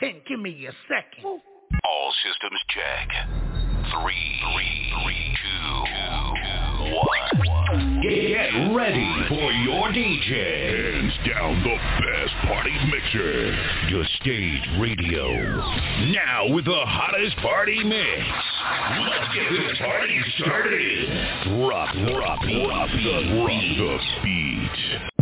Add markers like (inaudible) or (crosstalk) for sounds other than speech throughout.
10. Give me a second. All systems check. Three, three, three, two, two, one. Get ready for your DJ. Hands down the best party mixer. Your stage radio. Now with the hottest party mix. Let's get this party started. Drop, drop, drop the beat. Drop the beat.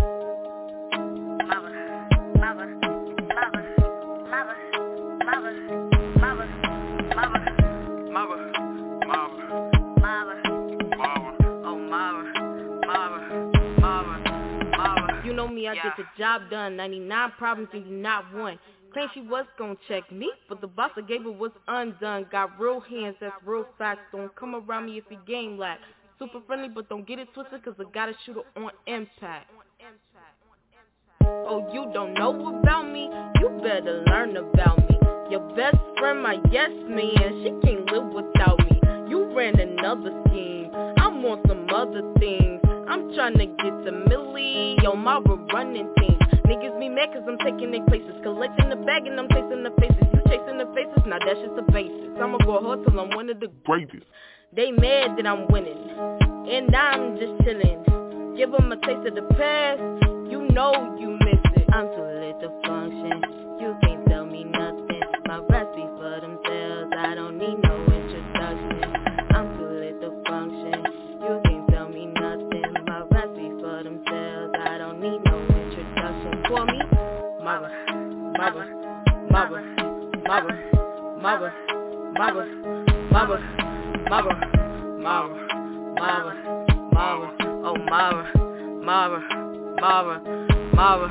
Me, I get the job done. 99 problems and you not one. Claim she was gonna check me, but the boss I gave her was undone. Got real hands, that's real facts. Don't come around me if you game lack. Super friendly, but don't get it twisted, cause I got a shooter on impact. Oh, you don't know about me? You better learn about me. Your best friend, my yes man, she can't live without me. You ran another scheme. I'm on some other things. I'm trying to get to Millie, yo, my running things. Niggas be mad cause I'm taking their places. Collecting the bag and I'm chasing the faces. You chasing the faces, now that's just the basis. I'ma go hard till I'm one of the greatest. They mad that I'm winning, and I'm just chilling. Give 'em a taste of the past, you know you miss it. I'm too lit to function, you can't tell me nothing. My recipe for themselves, I don't need no mother, mother, mother, mother, mother, mother, mother, oh mother, mother, mother, mother.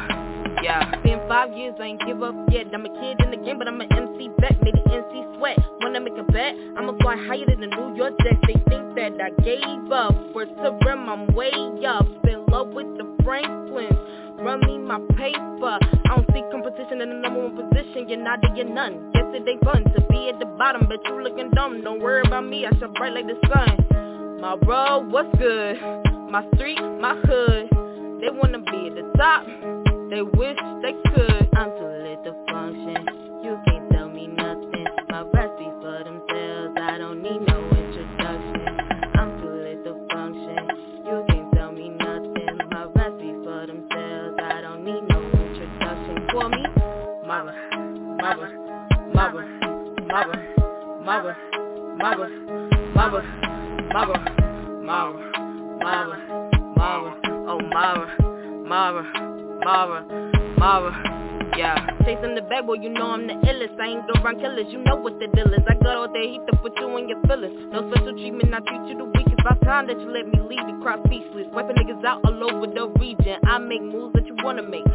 Yeah. Been five years, I ain't give up yet. I'm a kid in the game, but I'm an MC back, made an NC sweat. Wanna make a bet? I'ma fly higher than the New York Jets. They think that I gave up. Words to rim, I'm way up. In love with the Franklins. Run me my paper. I don't see competition in the number one position. You're not, you're none. Guess it ain't fun to be at the bottom, but you looking dumb. Don't worry about me, I shine bright like the sun. My road, what's good? My street, my hood. They wanna be at the top. They wish they could. I'm too lit to function. You can't tell me nothing. My recipe mother, mother, mother, mother, mother, mother, mama, mama, mama, oh mama, mama, mama, mama, yeah. Chasing the bag, boy, you know I'm the illest. I ain't go around killers, you know what the deal is. I got all that heat to put you in your feelings. No special treatment, I treat you the weakest. By time that you let me leave, you cry speechless. Wiping niggas out all over the region. I make moves that you wanna make.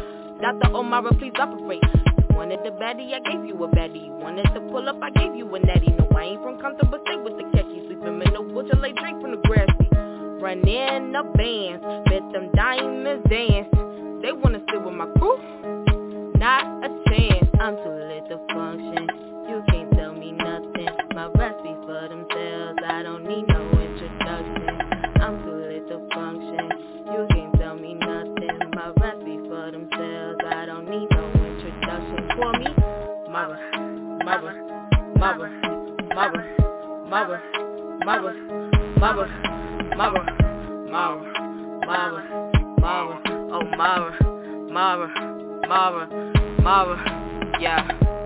Doctor O'Mara, please operate. Wanted the baddie, I gave you a baddie. You wanted to pull up, I gave you a natty. No, I ain't from Compton, but stay with the khaki. Sleeping in the woods, like Drake from the grassy. Run in the bands, bet them diamonds dance. They wanna sit with my crew, not a chance. I'm too lit to function. You can't tell me nothing. My recipe for themselves. I don't need no mother, mother, mother, mother, mother, mother, mother, mama, mama, mama, oh mama, mama, mama, mama, yeah.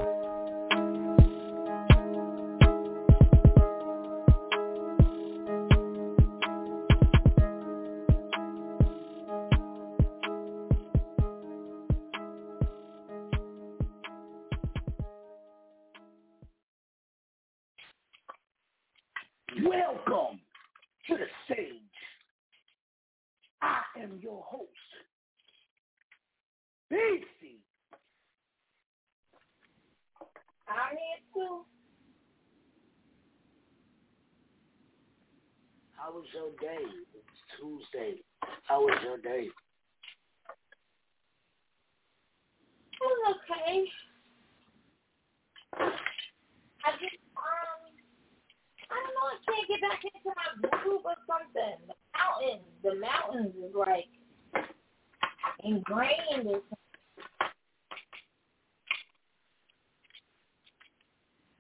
Was your day? It's Tuesday. How was your day? It was okay. I just um I don't know, I can't get back into my groove or something. The mountains, the mountains is like ingrained in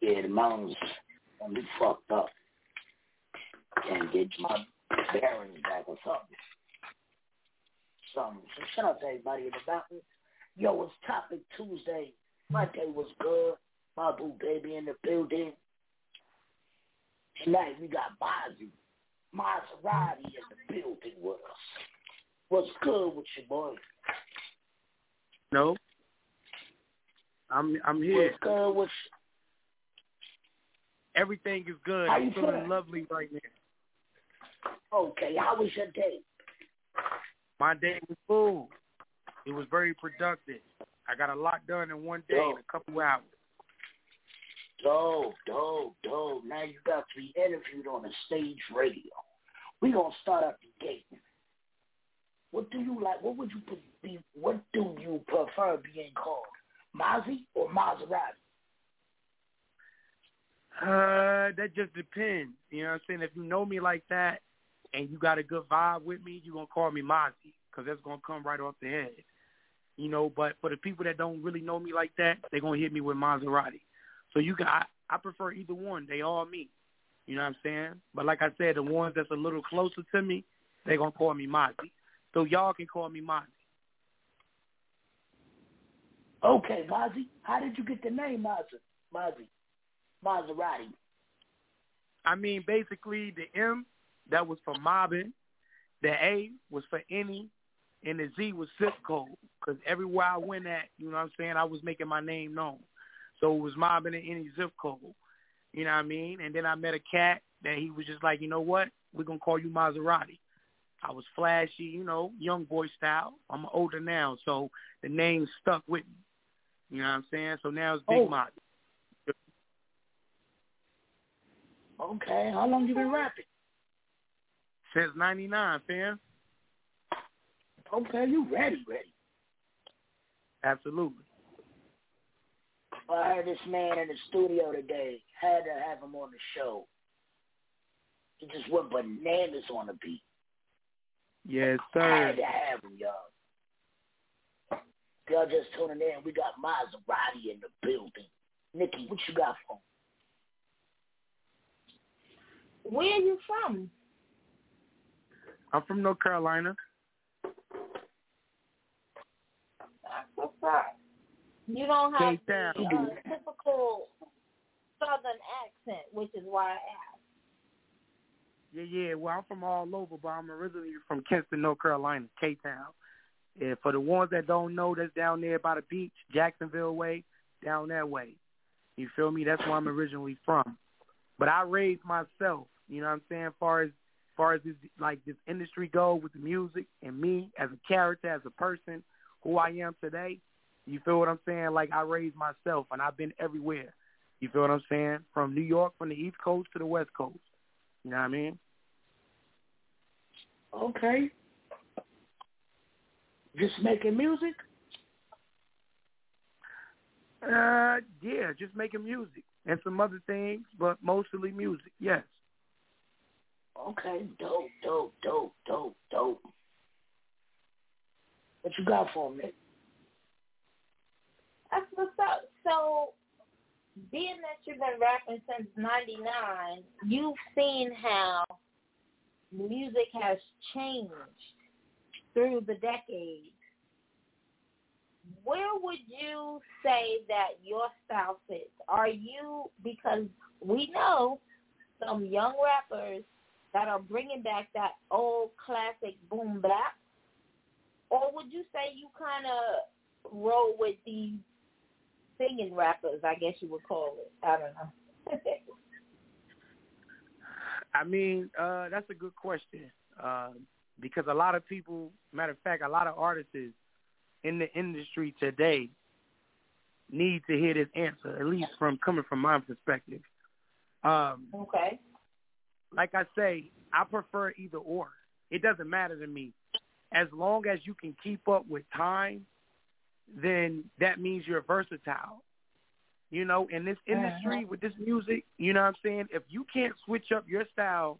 Yeah, the mountains gonna be fucked up. Can't get my bearings back or something. Something. So shout out to everybody in the mountain. Yo, it's Topic Tuesday. My day was good. My boo baby in the building. Tonight we got Bazzi, Maserati in the building with us. What's good with you, boy? No. I'm I'm here. What's good with Everything is good. How I'm feeling feeling? lovely right now. Okay, how was your day? My day was full. It was very productive. I got a lot done in one day in a couple hours. Dope, dope, dope. Now you got to be interviewed on a stage radio. We gonna start at the gate. What do you like? What would you be? What do you prefer being called, Mozzie or Maserati? Uh, that just depends. You know what I'm saying? If you know me like that and you got a good vibe with me, you're going to call me Mozzie because that's going to come right off the head. You know, but for the people that don't really know me like that, they're going to hit me with Maserati. So you can, I, I prefer either one. They all me. You know what I'm saying? But like I said, the ones that's a little closer to me, they're going to call me Mozzie. So y'all can call me Mozzie. Okay, Mozzie. How did you get the name Mozzie? Mozzie. Maserati. I mean, basically, the M, that was for mobbing. The A was for any. And the Z was zip code. Because everywhere I went at, you know what I'm saying, I was making my name known. So it was mobbing in any zip code. You know what I mean? And then I met a cat that he was just like, you know what? We're going to call you Maserati. I was flashy, you know, young boy style. I'm older now, so the name stuck with me. You know what I'm saying? So now it's Big Oh. Okay, how long you been rapping? Since 99, fam. Okay, you ready, ready. Absolutely. I heard this man in the studio today. Had to have him on the show. He just went bananas on the beat. Yes, sir. I sir. had to have him, y'all. Y'all just tuning in. We got Maserati in the building. Nikki, what you got for him? Where are you from? I'm from North Carolina. What's up. You don't have the uh, typical southern accent, which is why I asked. Yeah, yeah. Well, I'm from all over, but I'm originally from Kinston, North Carolina, K-Town. Yeah, for the ones that don't know, that's down there by the beach, Jacksonville way, down that way. You feel me? That's where I'm originally from. But I raised myself. You know what I'm saying? Far as far as this like this industry go with the music and me as a character, as a person, who I am today. You feel what I'm saying? Like I raised myself, and I've been everywhere. You feel what I'm saying? From New York, from the East Coast to the West Coast. You know what I mean? Okay. Just making music? Uh, yeah, just making music and some other things, but mostly music. Yes. Okay, dope, dope, dope, dope, dope. What you got for me? That's what's up. So, being that you've been rapping since '99, you've seen how music has changed through the decades. Where would you say that your style fits? Are you because we know some young rappers that are bringing back that old classic boom bap, or would you say you kind of roll with these singing rappers, I guess you would call it. I don't know. (laughs) I mean, uh, that's a good question. Uh, because a lot of people, matter of fact, a lot of artists in the industry today need to hear this answer, at least from coming from my perspective. Um, okay. Like I say, I prefer either or. It doesn't matter to me. As long as you can keep up with time, then that means you're versatile. You know, in this industry uh-huh. with this music, you know what I'm saying? If you can't switch up your style,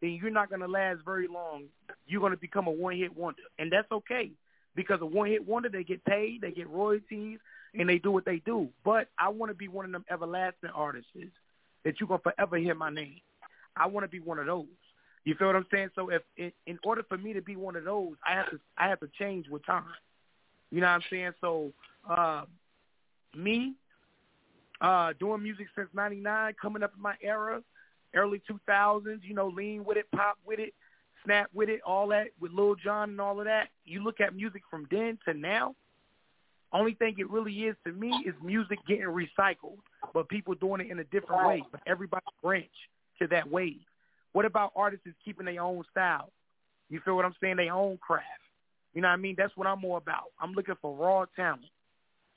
then you're not going to last very long. You're going to become a one-hit wonder. And that's okay because a one-hit wonder, they get paid, they get royalties, and they do what they do. But I want to be one of them everlasting artists that you're going to forever hear my name. I want to be one of those. You feel what I'm saying? So if in, in order for me to be one of those, I have to I have to change with time. You know what I'm saying? So uh, me uh, doing music since '99, coming up in my era, early 2000s. You know, lean with it, pop with it, snap with it, all that with Lil Jon and all of that. You look at music from then to now. Only thing it really is to me is music getting recycled, but people doing it in a different way. But everybody branch to that wave. What about artists keeping their own style? You feel what I'm saying? Their own craft. You know what I mean? That's what I'm more about. I'm looking for raw talent.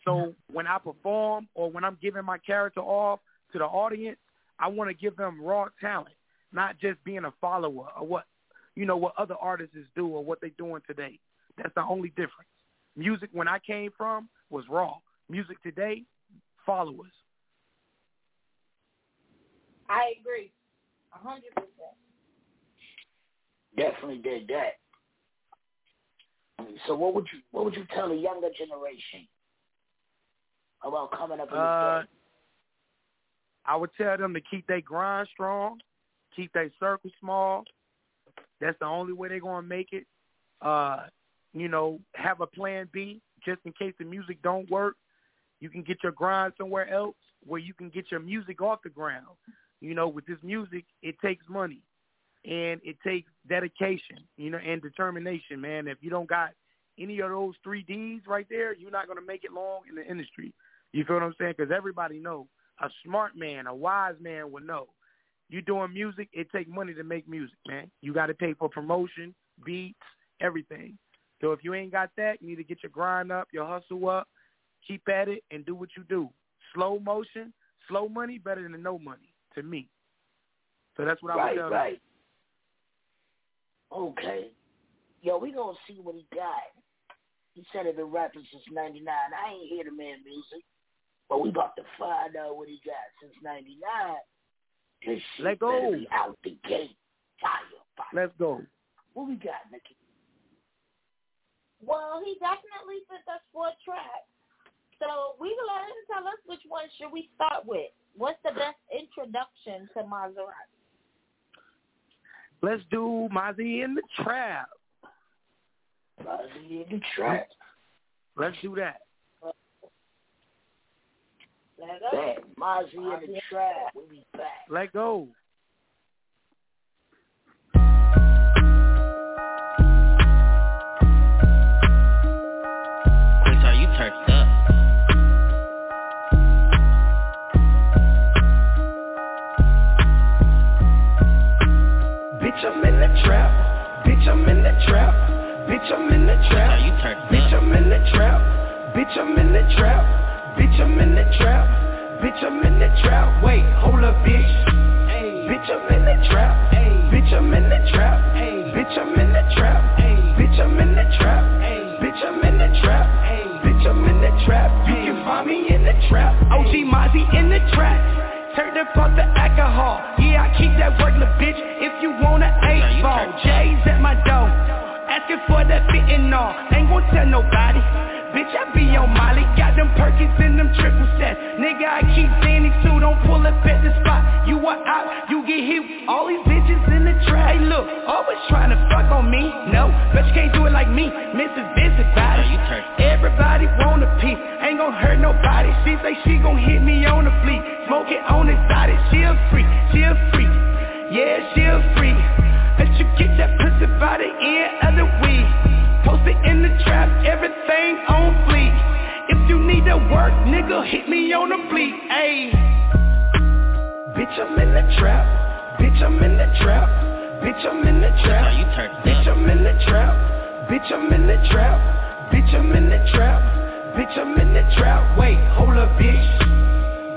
So mm-hmm. when I perform or when I'm giving my character off to the audience, I want to give them raw talent, not just being a follower or what you know what other artists do or what they're doing today. That's the only difference. Music when I came from was raw. Music today, followers. I agree, a hundred percent. Definitely did that. So what would you what would you tell the younger generation about coming up in uh, the I would tell them to keep their grind strong, keep their circle small. That's the only way they're gonna make it. Uh, you know, have a plan B just in case the music don't work. You can get your grind somewhere else where you can get your music off the ground. You know, with this music, it takes money and it takes dedication, you know, and determination, man. If you don't got any of those three D's right there, you're not going to make it long in the industry. You feel what I'm saying? Because everybody know a smart man, a wise man would know. You doing music, it take money to make music, man. You got to pay for promotion, beats, everything. So if you ain't got that, you need to get your grind up, your hustle up, keep at it, and do what you do. Slow motion, slow money better than no money to me. So that's what I right, would tell right. Okay. Yo, we gonna see what he got. He said it been rapping since '99. I ain't hear the man music, but we about to find out what he got since '99. This shit Let go. be out the gate. Fire, fire. Let's go. What we got, Nikki? Well, he definitely sent us four tracks. So we will let him tell us which one should we start with. What's the best introduction to Maserati? Let's do Mozzie in the Trap. Mozzie in the Trap. Let's do that. Let go. Mozzie in the Trap. We'll be back. Let go. Bitch, I'm in the trap. Bitch, I'm in the trap. Bitch, I'm in the trap. Bitch, I'm in the trap. Bitch, I'm in the trap. Bitch, I'm in the trap. Wait, hold up, bitch. Bitch, I'm in the trap. Bitch, I'm in the trap. Bitch, I'm in the trap. Bitch, I'm in the trap. Bitch, I'm in the trap. Bitch, I'm in the trap. You can find me in the trap. OG Mozzie in the trap. Turn the fuck the alcohol. Yeah, I keep that work, the bitch. If you want an eight ball, J's at my door asking for that all. Ain't gon' tell nobody. Bitch, I be on Molly, got them Perkins and them triple sets. Nigga, I keep Danny too, don't pull up at the spot. You are out, you get hit. All these bitches in the trap. Hey, look, always trying to fuck on me. No, but you can't do it like me. Mrs. Busybody. Everybody want a piece, ain't gon' hurt nobody. She say she gon' hit me on the fleet. Smoke it on the side, she a freak, she a freak. Yeah, she a freak. Let you get that pussy by the end of the week. It in the trap, everything on fleek. If you need to work, nigga, hit me on the fleet. Ayy. Bitch, I'm in the trap. Bitch, I'm in the trap. Bitch, I'm in the trap. Bitch, I'm in the trap. Bitch, I'm in the trap. Bitch, I'm in the trap. Bitch, I'm in the trap. Wait, hold up, bitch.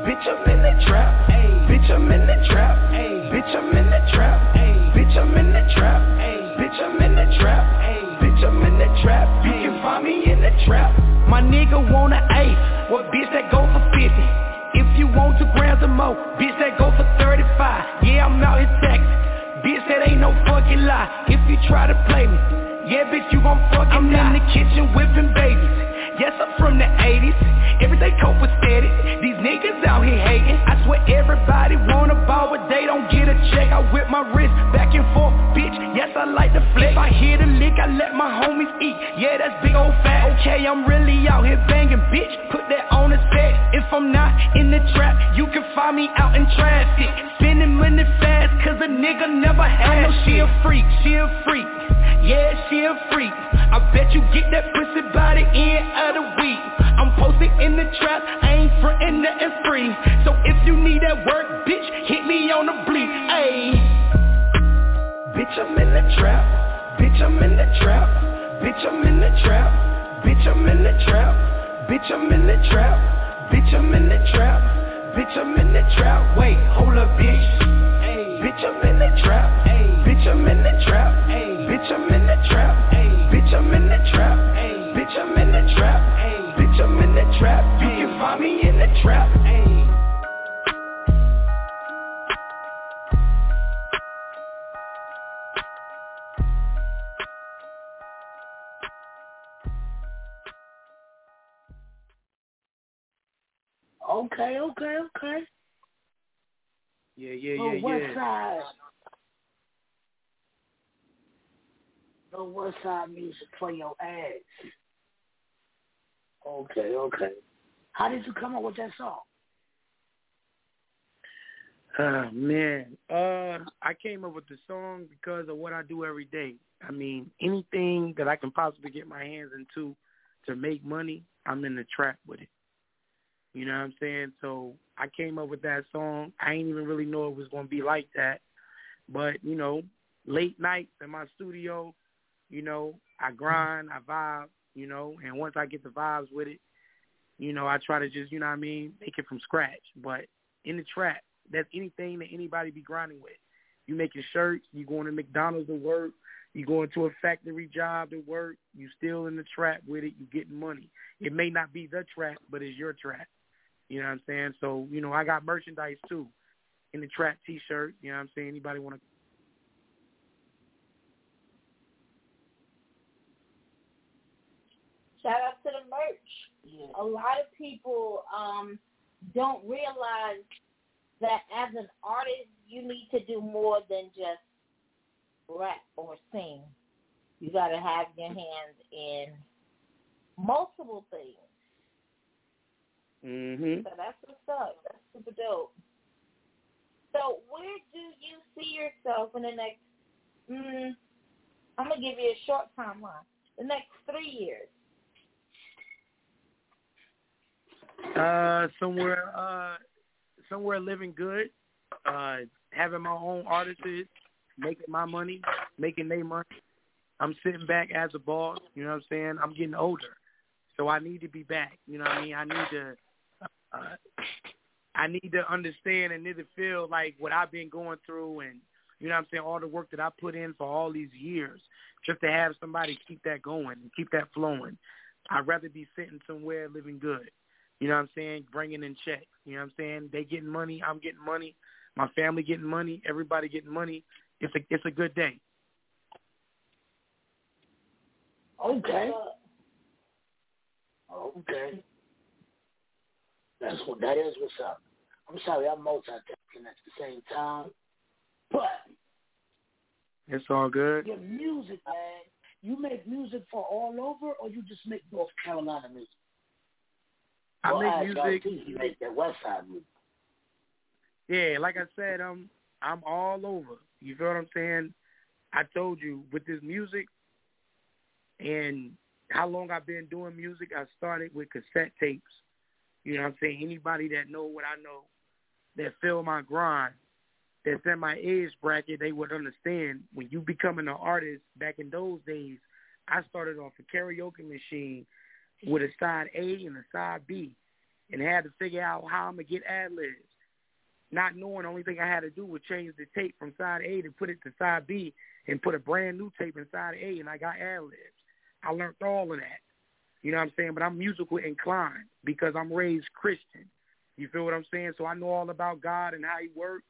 Bitch, I'm in the trap. Bitch, Bitch, I'm in the trap. Ayy, bitch, I'm in the trap. Ayy, bitch, I'm in the trap. Ayy, bitch, I'm in the trap. Bitch, I'm in the trap. You can find me in the trap. My nigga want an eighth. What bitch that go for 50? If you want two grams or more, bitch that go for 35. Yeah, I'm out here Texas. Bitch, that ain't no fucking lie. If you try to play me, yeah, bitch, you gon' fucking I'm die. in the kitchen whipping babies. Yes, I'm from the 80s. Everything steady These niggas out here hating. I swear everybody wanna ball, but they don't get a check. I whip my wrist back and forth, bitch. Yes, I like to flex. If I hear the lick, I let my homies eat. Yeah, that's big old fat. Okay, I'm really out here banging, bitch. Put that on the set. If I'm not in the trap, you can find me out in traffic. Spending money fast, cause a nigga never had I know she a freak, she a freak. Yeah, she a freak. I bet you get that pussy by the end of the week. I'm posted in the trap, I ain't frontin' nothing free. So if you need that work, bitch, hit me on the bleep. Ayy. Bitch, I'm in the trap. Bitch, I'm in the trap. Bitch, I'm in the trap. Bitch, I'm in the trap. Bitch, I'm in the trap. Bitch, I'm in the trap. Bitch, I'm in the trap. Wait, hold up, bitch. Bitch, I'm in the trap. Bitch, I'm in the trap. Bitch, I'm in the trap. Bitch, I'm in the trap. Bitch, I'm in the trap. Bitch, I'm in the trap. You can find me in the trap. Okay, okay, okay. Yeah, yeah, Oh, yeah, West yeah. Side. The West Side music for your ass. Okay, okay. How did you come up with that song? Uh, man, uh, I came up with the song because of what I do every day. I mean, anything that I can possibly get my hands into to make money, I'm in the trap with it. You know what I'm saying? So I came up with that song. I ain't even really know it was going to be like that. But, you know, late nights in my studio, you know, I grind, I vibe, you know, and once I get the vibes with it, you know, I try to just, you know what I mean, make it from scratch. But in the trap, that's anything that anybody be grinding with. You making shirts, you going to McDonald's to work, you going to a factory job to work, you still in the trap with it, you getting money. It may not be the trap, but it's your trap. You know what I'm saying? So, you know, I got merchandise too. In the trap t shirt, you know what I'm saying? Anybody wanna Shout out to the merch. A lot of people um, don't realize that as an artist, you need to do more than just rap or sing. You got to have your hands in multiple things. Mhm. So that's what's up. That's super dope. So where do you see yourself in the next? Mm, I'm gonna give you a short timeline. The next three years. Uh somewhere uh somewhere living good, uh having my own artists, making my money, making their money. I'm sitting back as a boss, you know what I'm saying? I'm getting older. So I need to be back. You know what I mean? I need to uh I need to understand and need to feel like what I've been going through and you know what I'm saying, all the work that I put in for all these years, just to have somebody keep that going and keep that flowing. I'd rather be sitting somewhere living good. You know what I'm saying? Bringing in checks. You know what I'm saying? They getting money. I'm getting money. My family getting money. Everybody getting money. It's a it's a good day. Okay. Okay. That's what that is what's up. I'm sorry I'm multitasking at the same time. But It's all good. your music, man, you make music for all over or you just make North Carolina music? I Well, make music. You make that West Side music. Yeah, like I said, um, I'm all over. You feel what I'm saying? I told you with this music and how long I've been doing music. I started with cassette tapes. You know what I'm saying? Anybody that know what I know, that feel my grind, that's in my age bracket, they would understand when you becoming an artist back in those days. I started off a karaoke machine with a side A and a side B, and had to figure out how I'm gonna get ad libs. Not knowing, the only thing I had to do was change the tape from side A to put it to side B, and put a brand new tape in side A, and I got ad libs. I learned all of that. You know what I'm saying? But I'm musical inclined because I'm raised Christian. You feel what I'm saying? So I know all about God and how He works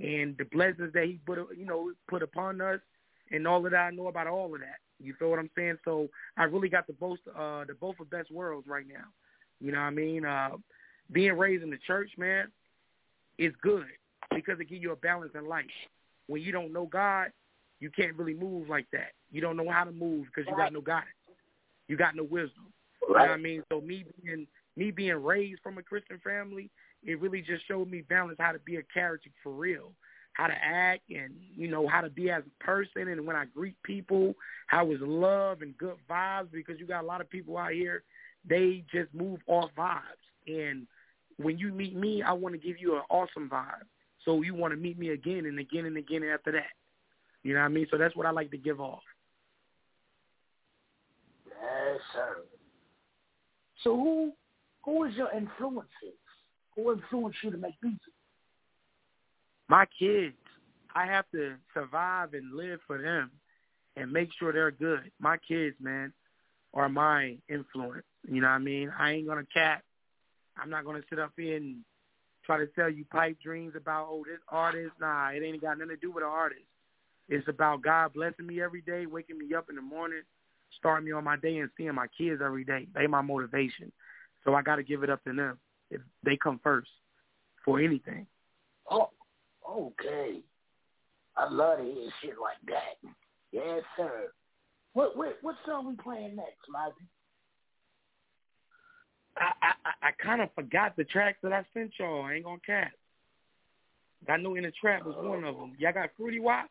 and the blessings that He put, you know, put upon us, and all of that. I know about all of that. You feel what I'm saying? So I really got the both, uh, the both of best worlds right now. You know what I mean? Uh, being raised in the church, man, is good because it gives you a balance in life. When you don't know God, you can't really move like that. You don't know how to move because you got no guidance. You got no wisdom. Right. You know what I mean? So me being me being raised from a Christian family, it really just showed me balance how to be a character for real, how to act and, you know, how to be as a person and when I greet people, how it's love and good vibes because you got a lot of people out here, they just move off vibes. And when you meet me, I want to give you an awesome vibe. So you want to meet me again and again and again after that. You know what I mean? So that's what I like to give off. Yes, sir. So who who is your influences? Who influenced you to make music? My kids. I have to survive and live for them and make sure they're good. My kids, man, are my influence. You know what I mean? I ain't gonna cap. I'm not gonna sit up here and try to tell you pipe dreams about oh this artist. Nah, it ain't got nothing to do with an artist. It's about God blessing me every day, waking me up in the morning, starting me on my day, and seeing my kids every day. They my motivation. So I got to give it up to them. If they come first for anything. Oh, okay. I love to hear shit like that. Yes, sir. What what what song we playing next, Mozzie? I I, I kind of forgot the tracks that I sent y'all. I ain't gonna cap. I knew In the Trap was one of oh. them. Y'all got Fruity Wop?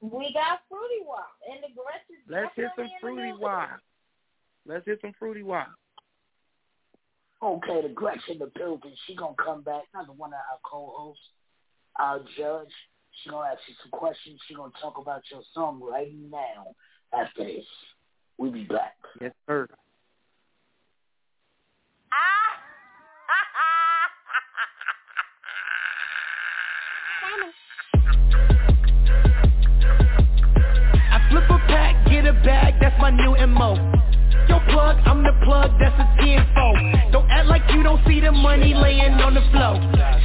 We got Fruity Wop and the Gretchen. Let's hit some Fruity Wop. Let's hit some Fruity Wop. Okay, the Gretchen the building. She gonna come back. Another one of our co-hosts, our judge. She gonna ask you some questions. She gonna talk about your song right now. After this, we'll be back. Yes, sir. Bag, that's my new MO. Yo plug, I'm the plug, that's a tenfold. Don't act like you don't see the money laying on the floor.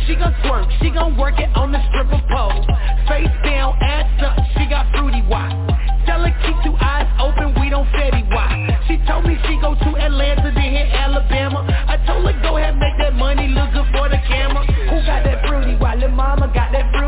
She gon' twerk, she gon' work it on the stripper pole. Face down, ass up, she got fruity wop. Tell her keep two eyes open, we don't Fetty Wap. She told me she go to Atlanta, then hit Alabama. I told her go ahead, make that money look good for the camera. Who got that fruity wop? Lil' mama got that fruity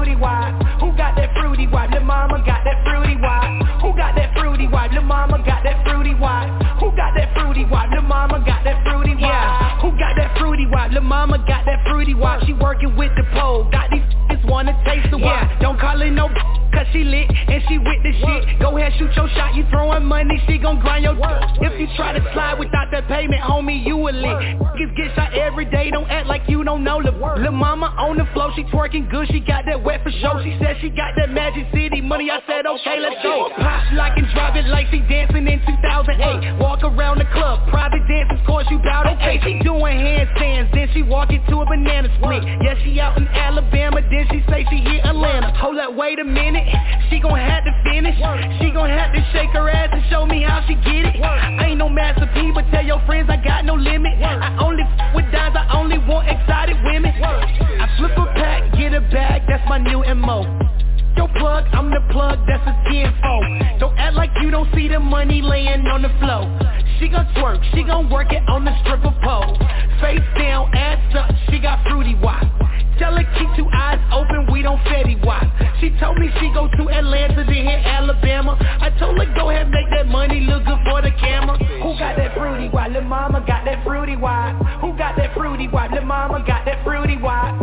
wop. Who got that fruity wop? Lil' mama got that fruity wop. Yeah. Who got that fruity wop? Lil' mama got that fruity wop. She working with the pole. Got these wanna taste the wop. Yeah. Don't call it no (laughs) cause she lit and she with the shit. Go ahead, shoot your shot. You throwing money, she gon' grind your work (laughs) If you try to slide without that payment, homie, you a lick. Niggas get shot every day. Don't act like you don't know the word. Lil' mama on the floor, she twerking good. She got that wet for show. She said she got that Magic City money. I said okay, let's go. Pop lock and drive it like she dancing in 2008. Walk around the club, private dances, course you bout okay. She doing handstands, then she walk into a banana split. Yeah, she out in Alabama, then she say she hit Atlanta. Hold up, wait a minute, she gon' have to finish. She gon' have to shake her ass and show me how she get it. I ain't no Master P, but tell your friends I got no limit. I only f- with dimes, I only want exotic women. I flip a pack, get a bag, that's my new MO. Yo plug, I'm the plug, that's a tenfold Don't act like you don't see the money laying on the floor. She gon' twerk, she gon' work it on the stripper pole. Face down, ass up, she got fruity wop. Tell her keep two eyes open, we don't Fetty Wap. She told me she go to Atlanta, then hit Alabama. I told her go ahead, make that money look good for the camera. Who got that fruity wop? Lil' mama got that fruity wop. Who got that fruity wop? Lil' mama got that fruity wop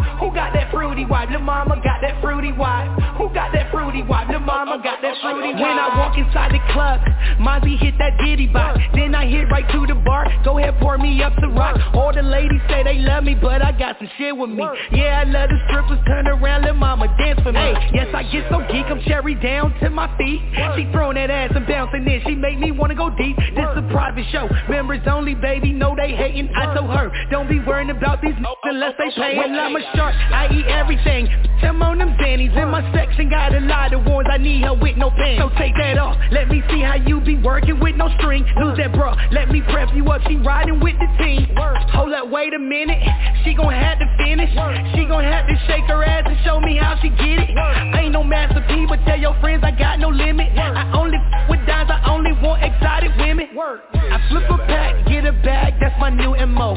Who got that fruity wop? Lil' mama got that fruity wop Who got that fruity wop? Lil' mama got that fruity When I walk inside the club, Mozzie hit that diddy box. Then I hit right to the bar, go ahead pour me up some rock. All the ladies say they love me, but I got some shit with me. Yeah, I love the strippers, turn around, let mama dance for me. Hey, yes, I get so geek, I'm cherry down to my feet. She throwing that ass and bouncing in, she make me wanna go deep. This a private show, members only, baby, No, they hating. I told her, don't be worrying about these n- unless they oh, pay. When I'm a shark, I eat everything. I'm on them zannies in my section, got a lot of ones. I need her with no pants. So take that off, let me see how you be working with no string. Lose that bra, let me prep you up. She riding with the team. Hold up, wait a minute, she gon' have to finish. She gon' have to shake her ass and show me how she get it. Ain't no Master P, but tell your friends I got no limit. I only f- with dimes, I only want exotic women. I flip a pack, get a bag, that's my new MO.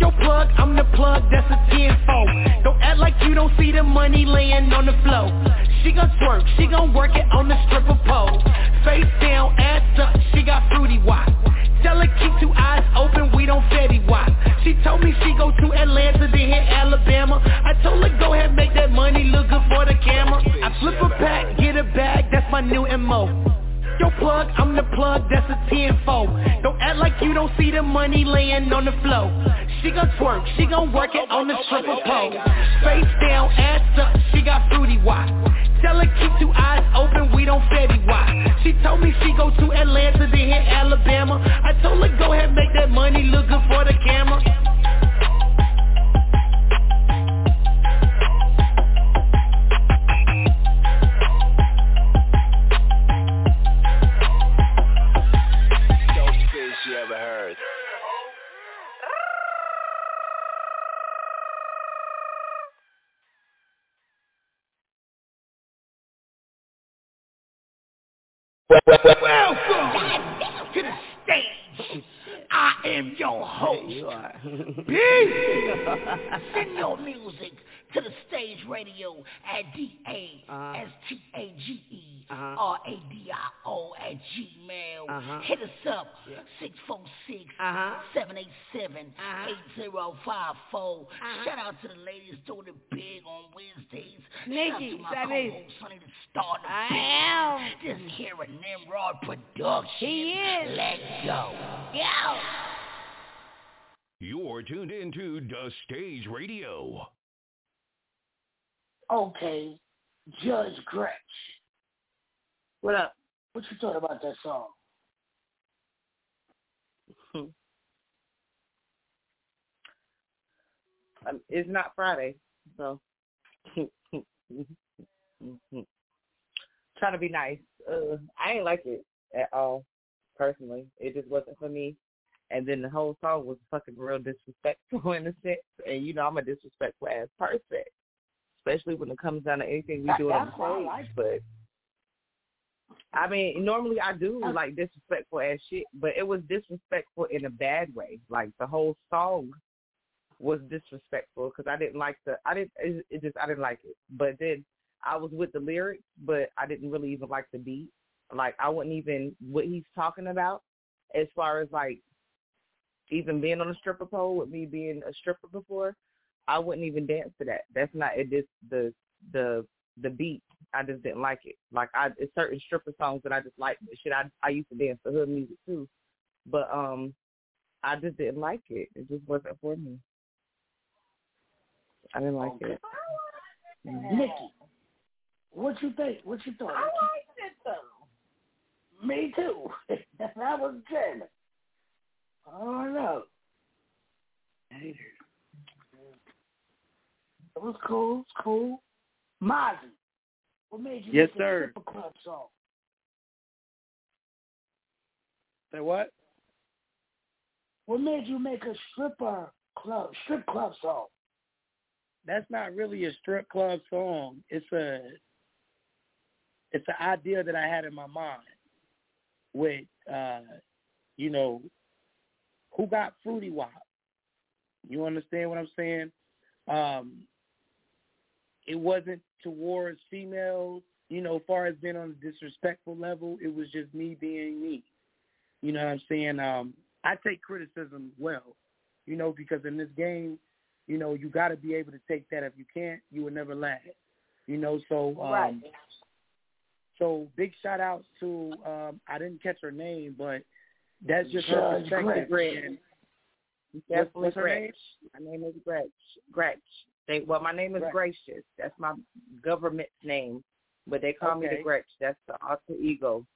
Yo plug, I'm the plug, that's a tenfold Don't act like you don't see the money laying on the floor. She gon' twerk, she gon' work it on the stripper pole. Face down, ass up, she got fruity wop. Tell her keep two eyes open, we don't Fetty Wap. She told me she go to Atlanta, then hit Alabama. I told her go ahead, make that money look good for the camera. I flip a pack, get a bag, that's my new MO Yo plug, I'm the plug, that's a tenfold Don't act like you don't see the money laying on the floor. She gon' twerk, she gon' work it on the stripper pole. Face down, ass up, she got fruity wop Tell her keep two eyes open, we don't Fetty Wap She told me she go to Atlanta, then hit Alabama. I told her go ahead, make that money look good for the camera Welcome to the stage. I am your host. Peace. Send your music to the stage radio at Uh-huh. D-A-S-T-A-G-E R-A-D-I-O at Gmail. Uh-huh. Hit us up, 646-787-8054. Shout out to the ladies doing it big on Wednesdays. Shout out Nikki, to my Saturdays. co-host, Sonny the Star. the I Big. am. Just here at Nimrod Production. He is. Let's go. Yo. You're tuned into the Stage Radio. Okay, Judge Gretch. What up? What you thought about that song? (laughs) Um, it's not Friday, so (laughs) trying to be nice. Uh, I ain't like it at all, personally. It just wasn't for me. And then the whole song was fucking real disrespectful (laughs) in a sense. And you know, I'm a disrespectful ass person, especially when it comes down to anything we do on that's why I the like stage. But I mean, normally I do like disrespectful ass shit, but it was disrespectful in a bad way. Like the whole song was disrespectful because I didn't like the I didn't it, it just I didn't like it. But then I was with the lyrics, but I didn't really even like the beat. Like I wouldn't even what he's talking about as far as like even being on a stripper pole with me being a stripper before, I wouldn't even dance to that. That's not it just the the the beat. I just didn't like it. Like I it's certain stripper songs that I just like. Shit, I I used to dance to hood music too, but um, I just didn't like it. It just wasn't for me. I didn't like Okay. it. Nikki, what you think? What you thought? I liked it though. Me too. (laughs) I was jamming. I don't know. Haters. It was cool. It's cool. Mozzie, what made you Yes, make sir. a stripper club song? Say what? What made you make a stripper club strip club song? That's not really a strip club song. It's a it's an idea that I had in my mind with uh, you know, who got fruity wop. You understand what I'm saying? Um it wasn't towards females, you know, far as being on a disrespectful level, it was just me being me. You know what I'm saying? Um I take criticism well, you know, because in this game, you know, you got to be able to take that. If you can't, you will never last. You know, so um, right. So big shout outs to um, I didn't catch her name, but that's just her perspective. Gretch. And Definitely what's her name? Gretch. My name is Gretch. Gretch. They, well, my name is. Gracious. That's my government name, but they call me the Gretch. That's the alter ego.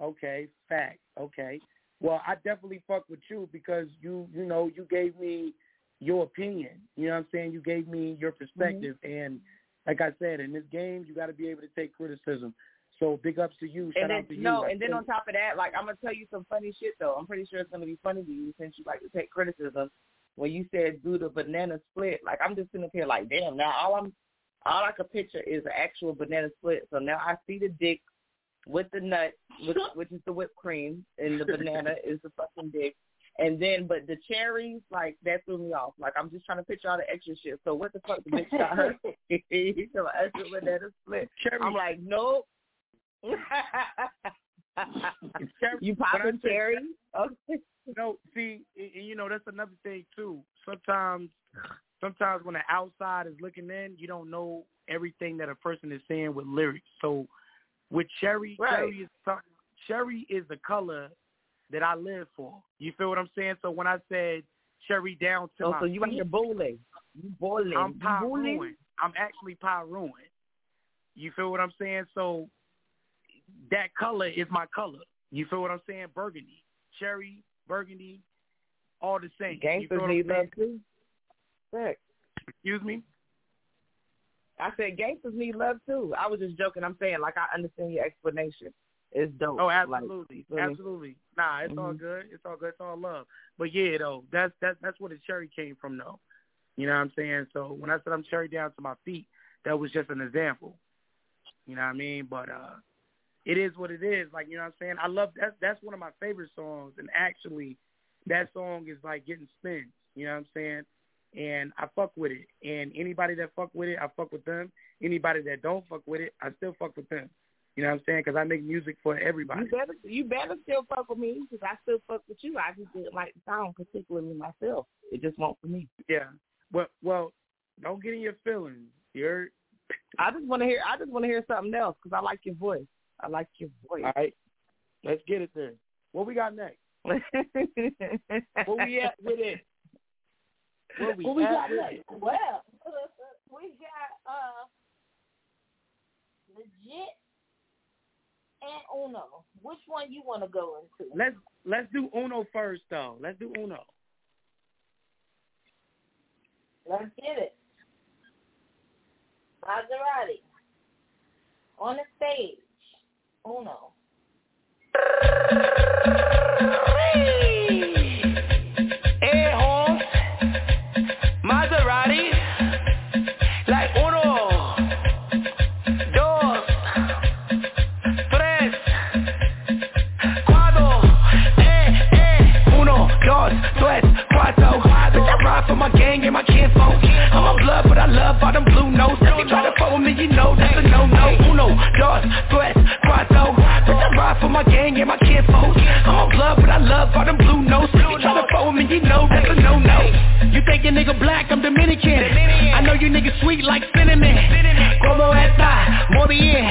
Okay, fact. Okay. Well, I definitely fuck with you because you you know you gave me your opinion. You know what I'm saying? You gave me your mm-hmm. perspective, and like I said, in this game, you got to be able to take criticism. So big ups to you. Shout and then out to you. no, and then on top of that, like I'm gonna tell you some funny shit though. I'm pretty sure it's gonna be funny to you since you like to take criticism. When you said do the banana split, like I'm just sitting up here like, damn. Now all I'm, all I could picture is an actual banana split. So now I see the dick with the nut, which, (laughs) which is the whipped cream, and the banana (laughs) is the fucking dick. And then, but the cherries, like that threw me off. Like I'm just trying to picture all the extra shit. So what the fuck the bitch got her? He's an extra banana split. cherry. I'm like, nope. (laughs) you popping cherry? Okay. No, see, and, you know that's another thing too. Sometimes, sometimes when the outside is looking in, you don't know everything that a person is saying with lyrics. So, with cherry, Right. cherry is cherry is the color that I live for. You feel what I'm saying? So when I said cherry down to Oh, my so you out here bowling? You bowling? I'm pie. I'm actually pie ruined. You feel what I'm saying? So that color is my color. You feel what I'm saying? Burgundy, cherry, burgundy, all the same. Gangsters feel what I'm need love too. Excuse me? I said gangsters need love too. I was just joking. I'm saying like I understand your explanation. It's dope. Oh, Like, absolutely, me? absolutely. Nah, it's all Mhm. good. It's all good. It's all love. But yeah, though, that's that's that's where the cherry came from, though. You know what I'm saying? So when I said I'm cherry down to my feet, that was just an example. You know what I mean? But uh, it is what it is. Like you know what I'm saying? I love that's that's one of my favorite songs, and actually, that song is like getting spins. You know what I'm saying? And I fuck with it. And anybody that fuck with it, I fuck with them. Anybody that don't fuck with it, I still fuck with them. You know what I'm saying? Because I make music for everybody. You better you better still fuck with me because I still fuck with you. I just didn't like the sound particularly myself. It just won't for me. Yeah. Well, well, don't get in your feelings. You're I just want to hear. I just want to hear something else because I like your voice. I like your voice. all right. Let's get it there. What we got next? (laughs) Where we at with it? Where we, What we got next? Well, (laughs) we got uh legit and Uno. Which one you want to go into? Let's let's do Uno first, though. Let's do Uno. Let's get it. Maserati. On the stage. Uno. My gang and my kinfolk. I'm a blood, but I love all them blue notes. If you try to with me, you know that's a no-no. Uno, dos, tres, cuatro. I ride for my gang and my kinfolk. I'm a blood, but I love all them blue notes. If you try to with me, you know that's a no-no. You think your nigga black, I'm Dominican. I know you niggas sweet like cinnamon. Como esta, muy bien.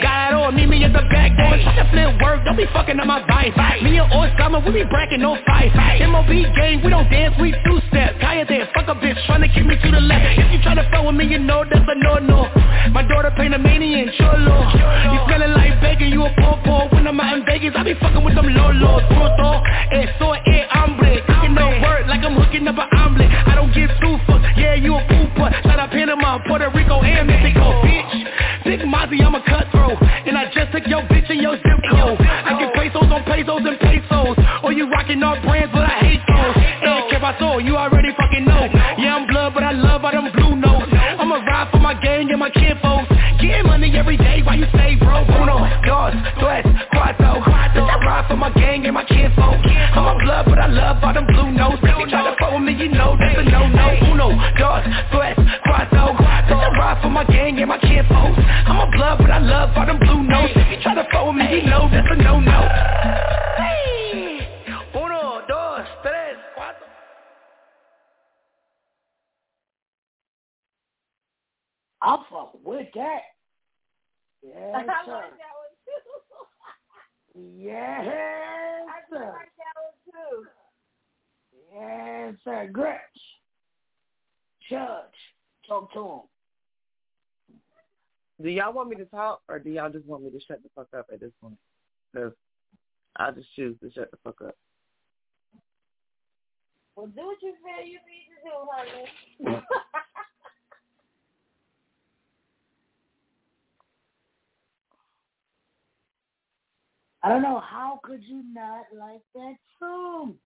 Got it on, meet me at the back door. Try to flip work, don't be fucking on my vibe. Me and Osama, we be bracking no fight. MOB gang, we don't dance, we two-step. Cállate, fuck a bitch, tryna kick me to the left. If you tryna fuck with me, you know that's a no-no. My daughter Panamanian, cholo. You smelling like bacon, you a popo. When I'm out in Vegas, I be fucking with them lolos. Puto, eso es hambre. Cooking no word like I'm hooking up an omelet. I don't give two fucks, yeah, you a pooper. Shout out Panama, Puerto Rico, and Mexico, bitch. Big Mozzie, I'm a cutthroat. And I just took your bitch and your zip code. I get pesos on pesos and pesos. Or you rocking all brands, but I hate those. Hey, que paso, you already fucking know. Yeah, I'm blood, but I love all them blue notes. I'ma ride for my gang and my kinfolks. Getting money every day while you stay Uno, dos, tres, cuatro. Bitch, I ride for my gang and my kinfolk. I'm a blood, but I love all them blue notes. If you try to fuck with me, you know that's a no-no. Uno, dos, tres, cuatro. Bitch, I ride for my gang and my kinfolk. I'm a blood, but I love all them blue notes. If you try to fuck with me, you know that's a no-no. Hey. Uno, dos, tres, cuatro. I fuck with that. Yes, I sir. like that one too. Yes, I sir. like that one too. Yes, sir. Gretch. Judge. Talk to him. Do y'all want me to talk, or do y'all just want me to shut the fuck up at this point? Because I just choose to shut the fuck up. Well, do what you feel you need to do, honey. (laughs) (laughs) I don't know. How could you not like that song?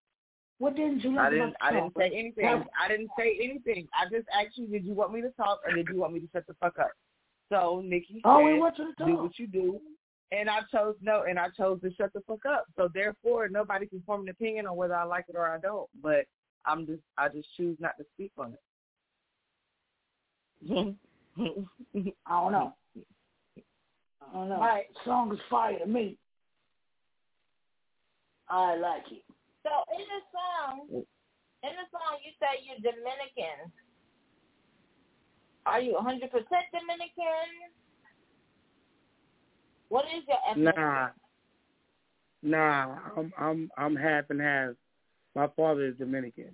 What didn't you like I didn't. about I didn't say anything. I didn't say anything. I just asked you, did you want me to talk, or did you want me to shut the fuck up? So Nikki Oh, we said, want you to do what you do, and I chose no, and I chose to shut the fuck up. So therefore, nobody can form an opinion on whether I like it or I don't. But I'm just, I just choose not to speak on it. (laughs) I don't know. I don't know. Right. Song is fire to me. I like it. so in the song, in the song, you say you're Dominican. Are you 100% Dominican? What is your ethnicity? Nah, nah. I'm I'm I'm half and half. My father is Dominican,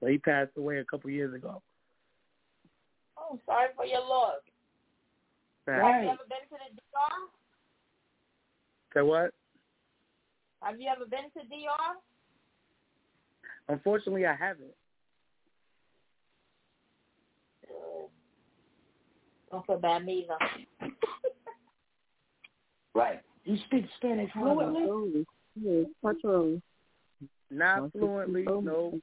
but he passed away a couple years ago. Oh, sorry for your loss. Have you ever been to the DR? Say what? Have you ever been to DR? Unfortunately, I haven't. Um, don't feel bad, me either. (coughs) Right. You speak Spanish fluently? Not fluently, no.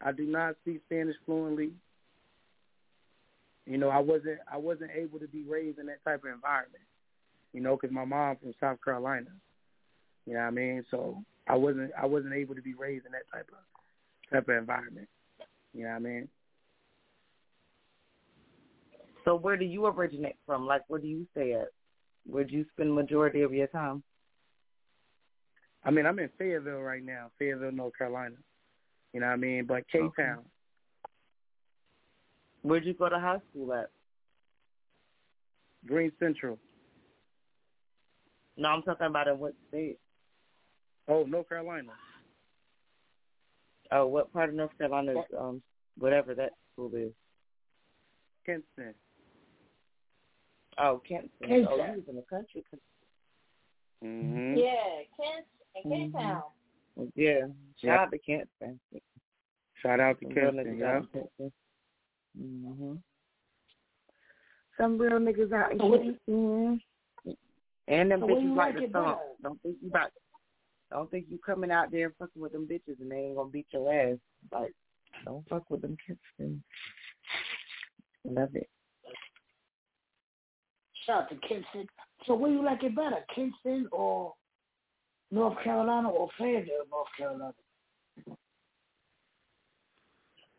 I do not speak Spanish fluently. You know, I wasn't I wasn't able to be raised in that type of environment. You know, because my mom from South Carolina. You know what I mean? So I wasn't I wasn't able to be raised in that type of type of environment. You know what I mean? so where do you originate from? Like, where do you stay at? Where do you spend majority of your time? I mean, I'm in Fayetteville right now, Fayetteville, North Carolina. You know what I mean? But K Okay. Town, Where'd you go to high school at? Greene Central. No, I'm talking about in what state? Oh, North Carolina. Oh, what part of North Carolina is um whatever that school is? Kinston. Oh, Kent. Oh, Kent. you was in the country. Mhm. Yeah, Kent and Cape Mhm. Town. Yeah. Shout Yeah. out to Kent. man. Shout out to Some Kinston, yeah. out in Kent. Mhm. Some real niggas out in Mm-hmm. And them So bitches like like the song. Don't think you about. I don't think you coming out there fucking with them bitches and they ain't gonna beat your ass. Like, don't fuck with them kids. And Love it. Shout out to Kinston. So where you like it better, Kinston or North Carolina or Fayetteville, North Carolina?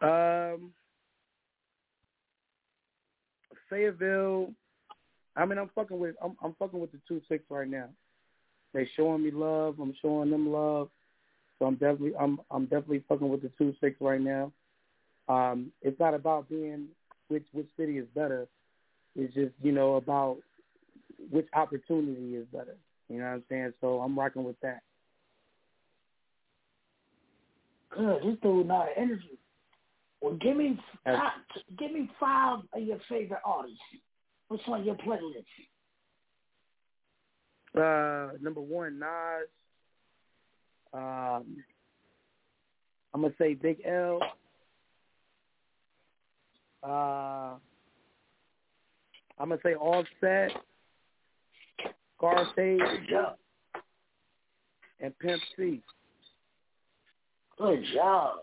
Um, Fayetteville. I mean, I'm fucking with I'm, I'm fucking with the two six right now. They showing me love. I'm showing them love. So I'm definitely I'm I'm definitely fucking with the two six right now. Um, it's not about being which which city is better. It's just you know about which opportunity is better. You know what I'm saying? So I'm rocking with that. Good. This dude not interview. Well, give me top, give me five of your favorite artists. What's on your playlist? Uh, number one, Nas. Um, I'm gonna say Big L. Uh, I'm gonna say Offset, Scarface, Good and Pimp C. Good job.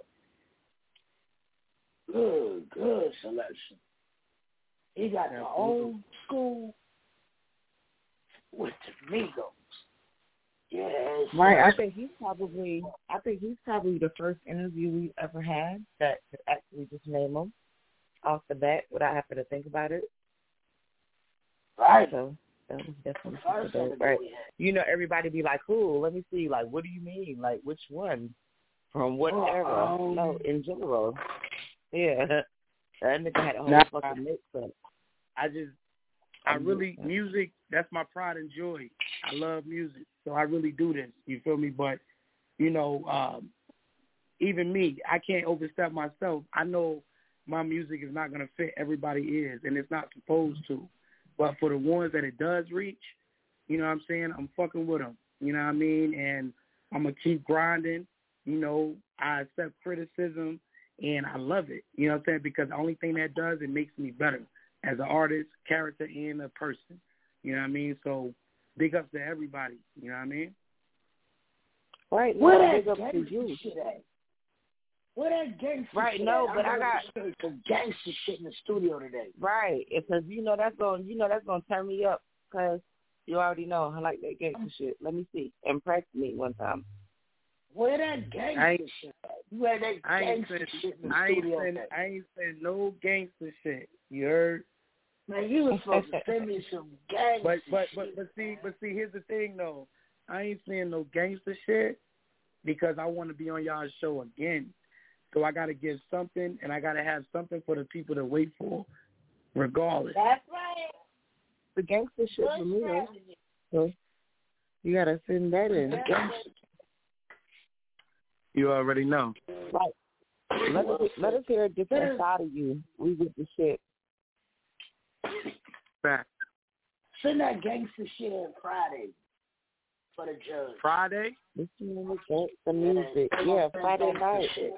Good, good selection. He got the old school with the Migos. Yes. Right. I think he's probably I think he's probably the first interview we've ever had that could actually just name him off the bat without having to think about it. Right. So that was definitely super dope. Right. You know, everybody be like, Cool, let me see, like, what do you mean? Like which one? From what Oh, era? um, no, in general. Yeah. (laughs) That nigga had a whole Nah. fucking mix up. I just, I really music. That's my pride and joy. I love music, so I really do this. You feel me? But you know, um, even me, I can't overstep myself. I know my music is not gonna fit everybody ears, and it's not supposed to. But for the ones that it does reach, you know what I'm saying? I'm fucking with them. You know what I mean? And I'm gonna keep grinding. You know, I accept criticism and I love it. You know what I'm saying? Because the only thing that does it makes me better as an artist, character, and a person. You know what I mean? So big ups to everybody. You know what I mean? Right. What no, that big up to gangster you. shit at? Where that gangster Right, shit no, but I heard got- you some gangster shit in the studio today. Right, because you know that's going, to you know that's going to turn me up. Cause you already know I like that gangster shit. Let me see, impress me one time. Where that gangster I shit at? You had that gangster saying, shit in the I studio saying, today. I ain't saying no gangster shit. You heard? Man, you was supposed to send me some gangster But but shit. but but see but see here's the thing though. I ain't seeing no gangster shit because I want to be on y'all's show again. So I got to give something, and I got to have something for the people to wait for, regardless. That's right. The gangster shit Good for me though. So you gotta send that in. You already know. Right. Let us let us hear a different side of you. We with the shit. Fact. Send that gangster shit in Friday for the judge. Friday. Listen to the, the music. Yeah, Friday night. Shit.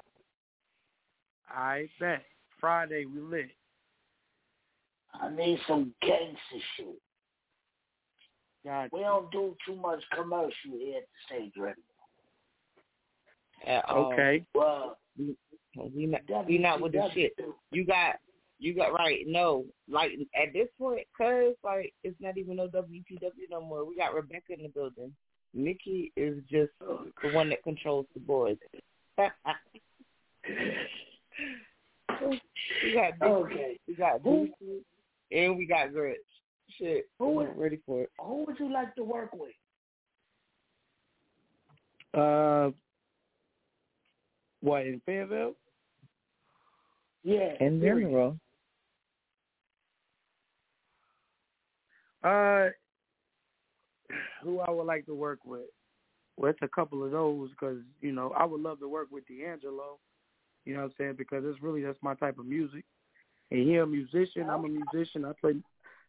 I bet. Friday we lit. I need some gangster shit. God. We don't do too much commercial here at the stage radio. At all. Okay. Well, We not we not with the shit. You got you got right. No, like at this point, cause like it's not even no WPW no more. We got Rebecca in the building. Nikki is just the one that controls the boys. (laughs) we got Nikki, Okay. we got Who- and we got Gretch. Shit, Who I'm ready for it. Who would you like to work with? Uh, what in Fayetteville? Yeah. In period. general, Uh, who I would like to work with? Well, it's a couple of those because you know I would love to work with D'Angelo. You know what I'm saying? Because it's really that's my type of music. And he a musician. I'm a musician. I play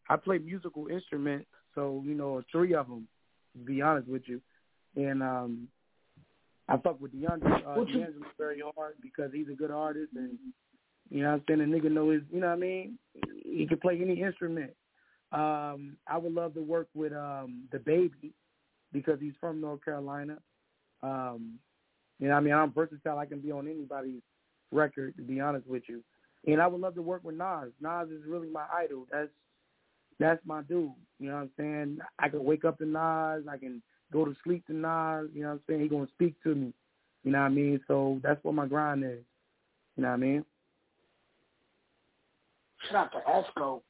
I play musical instruments. So you know, three of them. To be honest with you, and um, I fuck with D'Angelo, uh, you- very hard because he's a good artist and you know what I'm saying. The nigga know his. You know what I mean? He can play any instrument. Um, I would love to work with um DaBaby because he's from North Carolina. Um, you know, I mean, I'm versatile. I can be on anybody's record, to be honest with you. And I would love to work with Nas. Nas is really my idol. That's that's my dude. You know what I'm saying? I can wake up to Nas. I can go to sleep to Nas. You know what I'm saying? He gonna speak to me. You know what I mean? So that's what my grind is. You know what I mean? Shout out to Esco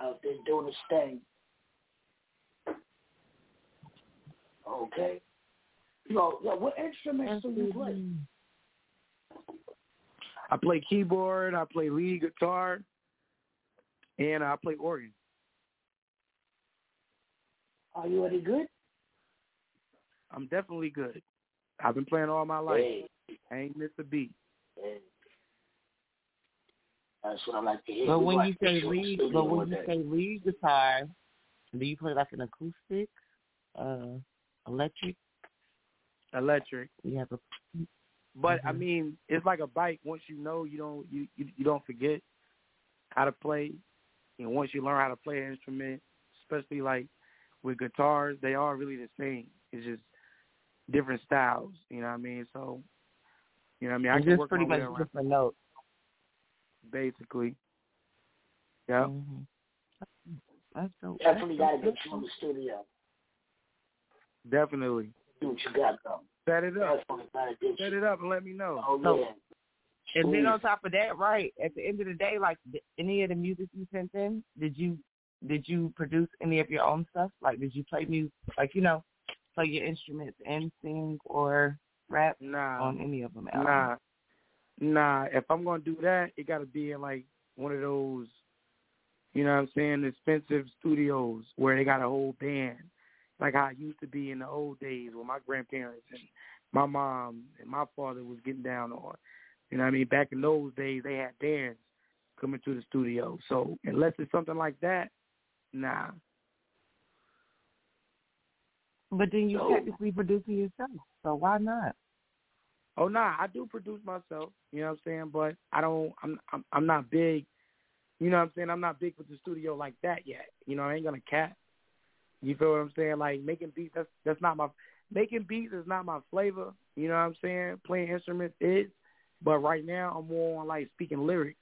out there doing his thing. Okay. Yo, yo, what instruments do you play? I play keyboard. I play lead guitar, and I play organ. Are you any good? I'm definitely good. I've been playing all my life. Hey, I ain't missed a beat. hey. That's what I like to hear. but We when you say lead, but when you say lead guitar, do you play like an acoustic, uh, electric? Electric. You have a But I Mhm. mean, it's like a bike. Once you know, you don't you, you you don't forget how to play. And once you learn how to play an instrument, especially like with guitars, they are really the same. It's just different styles. You know what I mean? So, you know what I mean? I it's can just work pretty my much around, different notes. Basically. Yeah. Mhm. That's dope. Definitely got to That's get you in the studio. Definitely. See what you got though. Set it up. Definitely got to get Set it up and let me know. Oh So- yeah. And then on top of that, right at the end of the day, like any of the music you sent in, did you did you produce any of your own stuff? Like, did you play music, like you know, play your instruments and sing or rap Nah. on any of them? Nah, nah. If I'm gonna do that, it got to be in like one of those you know what I'm saying, expensive studios where they got a whole band, like how it used to be in the old days with my grandparents and my mom and my father was getting down on. You know what I mean? Back in those days, they had bands coming to the studio. So unless it's something like that, nah. But then you So- technically producing yourself, so why not? Oh nah, I do produce myself. You know what I'm saying? But I don't. I'm. I'm. I'm not big. You know what I'm saying? I'm not big with the studio like that yet. You know, I ain't gonna cap. You feel what I'm saying? Like making beats. That's that's not my. Making beats is not my flavor. You know what I'm saying? Playing instruments is. But right now, I'm more on like speaking lyrics.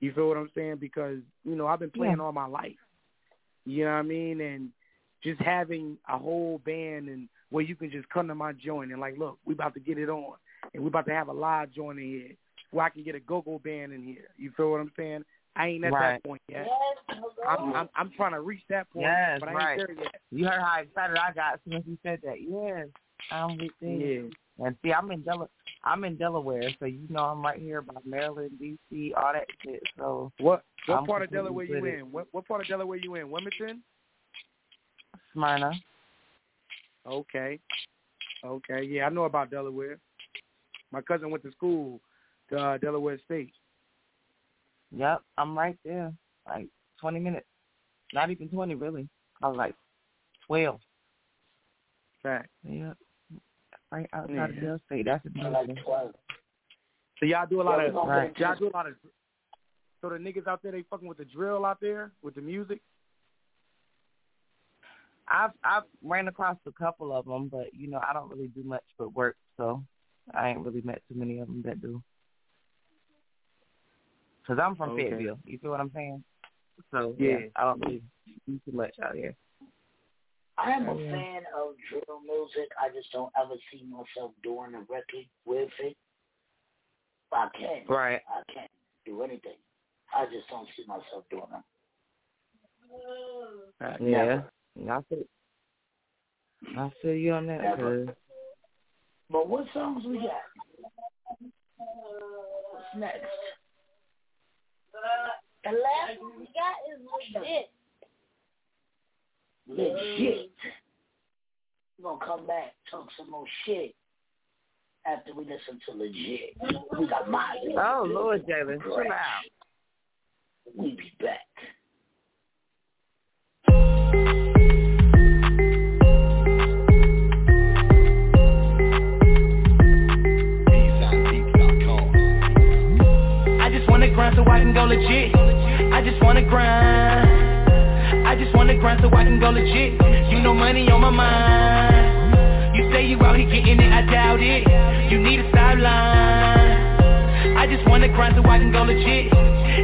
You feel what I'm saying? Because you know I've been playing all my life. You know what I mean? And just having a whole band and where you can just come to my joint and like, look, we about to get it on, and we're about to have a live joint in here where I can get a go-go band in here. You feel what I'm saying? I ain't at Right. that point yet. I'm, I'm I'm trying to reach that point, Yes, but I ain't right. there yet. You heard how excited I got as soon as you said that. Yes, I'm with you. And see, I'm in Del- I'm in Delaware, so you know I'm right here by Maryland, D.C., all that shit. So What what I'm part of completely Delaware you in? What what part of Delaware you in? Wilmington? Smyrna. Okay. Okay. Yeah, I know about Delaware. My cousin went to school to uh, Delaware State. Yep, I'm right there. Like 20 minutes. Not even 20, really. I was like 12. Fact. Yep. Right outside Yeah. of Del State. That's I like amazing. 12. So y'all do a lot of Right. y'all do a lot of so the niggas out there they fucking with the drill out there with the music. I've I've ran across a couple of them, but you know I don't really do much but work, so I ain't really met too many of them that do. Cause I'm from Okay. Fayetteville. You feel what I'm saying? So Yeah. yeah, I don't really do too much out here. I am a Oh, yeah. fan of drill music. I just don't ever see myself doing a record with it. I can't. Right. I can't do anything. I just don't see myself doing them. Fact. Uh, yeah. I feel I feel you on that. Never. 'Cause But what songs we got? What's next? The last one we got is legit. Legit. We're gonna come back, talk some more shit after we listen to legit. We got Miley. Oh Lord, Jalen, chill out. We be back. So I can go legit. I just wanna grind. I just wanna grind so I can go legit. You know money on my mind. You say you out here getting it, I doubt it. You need a sideline. I just wanna grind so I can go legit.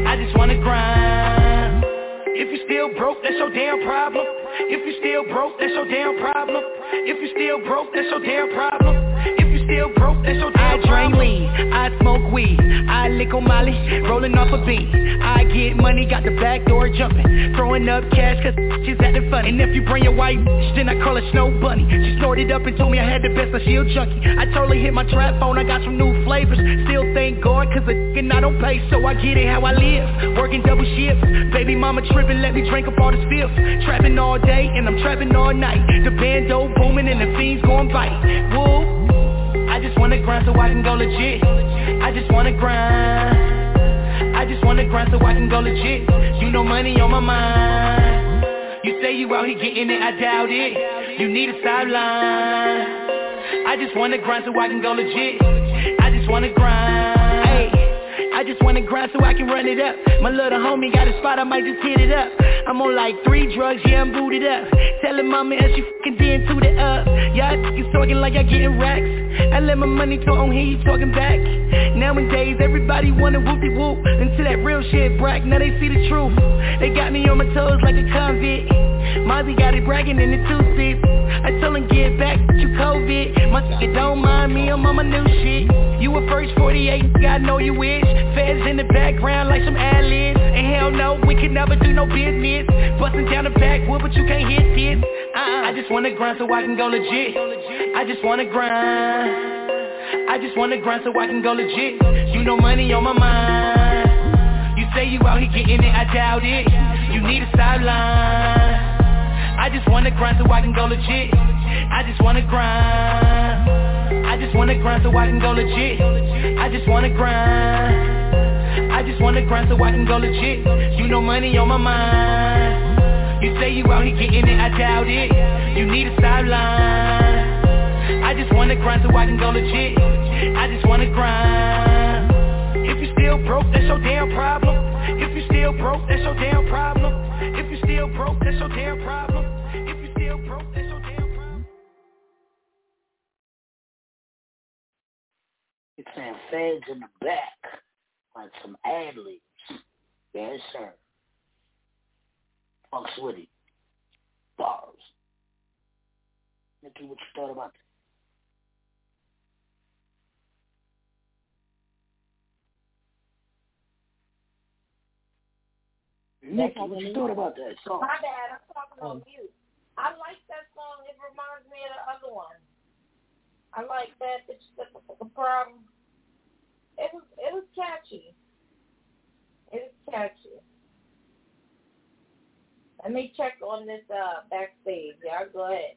I just wanna grind. If you still broke, that's your damn problem. If you still broke, that's your damn problem. If you still broke, that's your damn problem. Still broke, that's your. I drink lean, I smoke weed, I lick on Molly, rolling off a beat. I get money, got the back door jumping, throwing up cash cause she's acting funny. And if you bring your white bitch, then I call her Snow Bunny. She snorted up and told me I had the best, but she a junkie. I totally hit my trap phone, I got some new flavors. Still thank God cause the and I don't pay, so I get it how I live. Working double shifts, baby mama tripping, let me drink up all the spills. Trapping all day and I'm trapping all night. The bando booming and the fiends going bite. Woo. I just wanna grind so I can go legit. I just wanna grind. I just wanna grind so I can go legit. You know money on my mind. You say you out here getting it, I doubt it. You need a sideline. I just wanna grind so I can go legit. I just wanna grind. Hey. I just wanna grind so I can run it up. My little homie got a spot, I might just hit it up. I'm on like three drugs, yeah, I'm booted up. Tellin' mama and she fucking did to the up. Y'all niggas talking like y'all getting racks. I let my money talk on here, you talking back. Nowadays, everybody wanna whoop de whoop. Until that real shit brack, now they see the truth. They got me on my toes like a convict. Mozzie got it bragging in the two seats. I tell him get back to COVID. My nigga don't mind me, I'm on my new shit. You a first 48, I know you wish. Feds in the background like some ad-libs. And hell no, we can never do no business. Bustin' down the backwood, but you can't hit this. I just wanna grind so I can go legit. I just wanna grind. I just wanna grind so I can go legit. You know money on my mind. You say you out here getting it, I doubt it. You need a sideline. I just wanna grind so I can go legit. I just wanna grind. I just wanna grind so I can go legit. I just wanna grind. I just wanna grind so I can go legit. You know money on my mind. Say you out here getting it, I doubt it. You need a sideline. I just wanna grind so I can go legit. I just wanna grind. If you still broke, that's your damn problem. If you still broke, that's your damn problem. If you still broke, that's your damn problem. If you still broke, that's your damn problem. It's saying feds in the back, like some ad libs. Yes, sir. Funk Switty. Bars. Nikki, what you thought about that? Nikki, what you thought about that song? My bad, I'm talking on mute. I like that song. It reminds me of the other one. I like that. It's the, the problem. It was it was catchy. It was catchy. Let me check on this uh backstage. Y'all go ahead.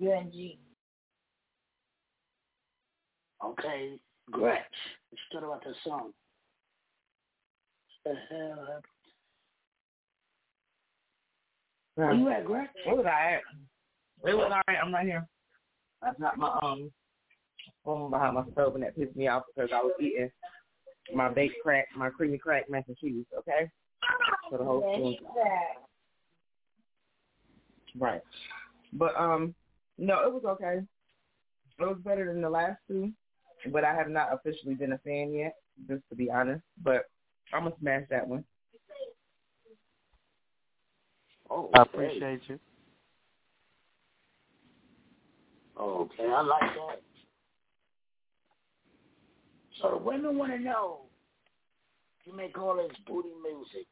UNG. Okay, Gretch, what you thought about that song? What the hell happened? Where you at, Gretch? Where was I at? It was all right. I'm right here. I got my um phone behind my stove and that pissed me off because I was eating my baked crack, my creamy crack mac and cheese. Okay, for the whole spoon. Right. But um, no, it was okay. It was better than the last two, but I have not officially been a fan yet, just to be honest. But I'm gonna smash that one. Oh, I appreciate you. Okay, I like that. So the women want to know, you make all this booty music.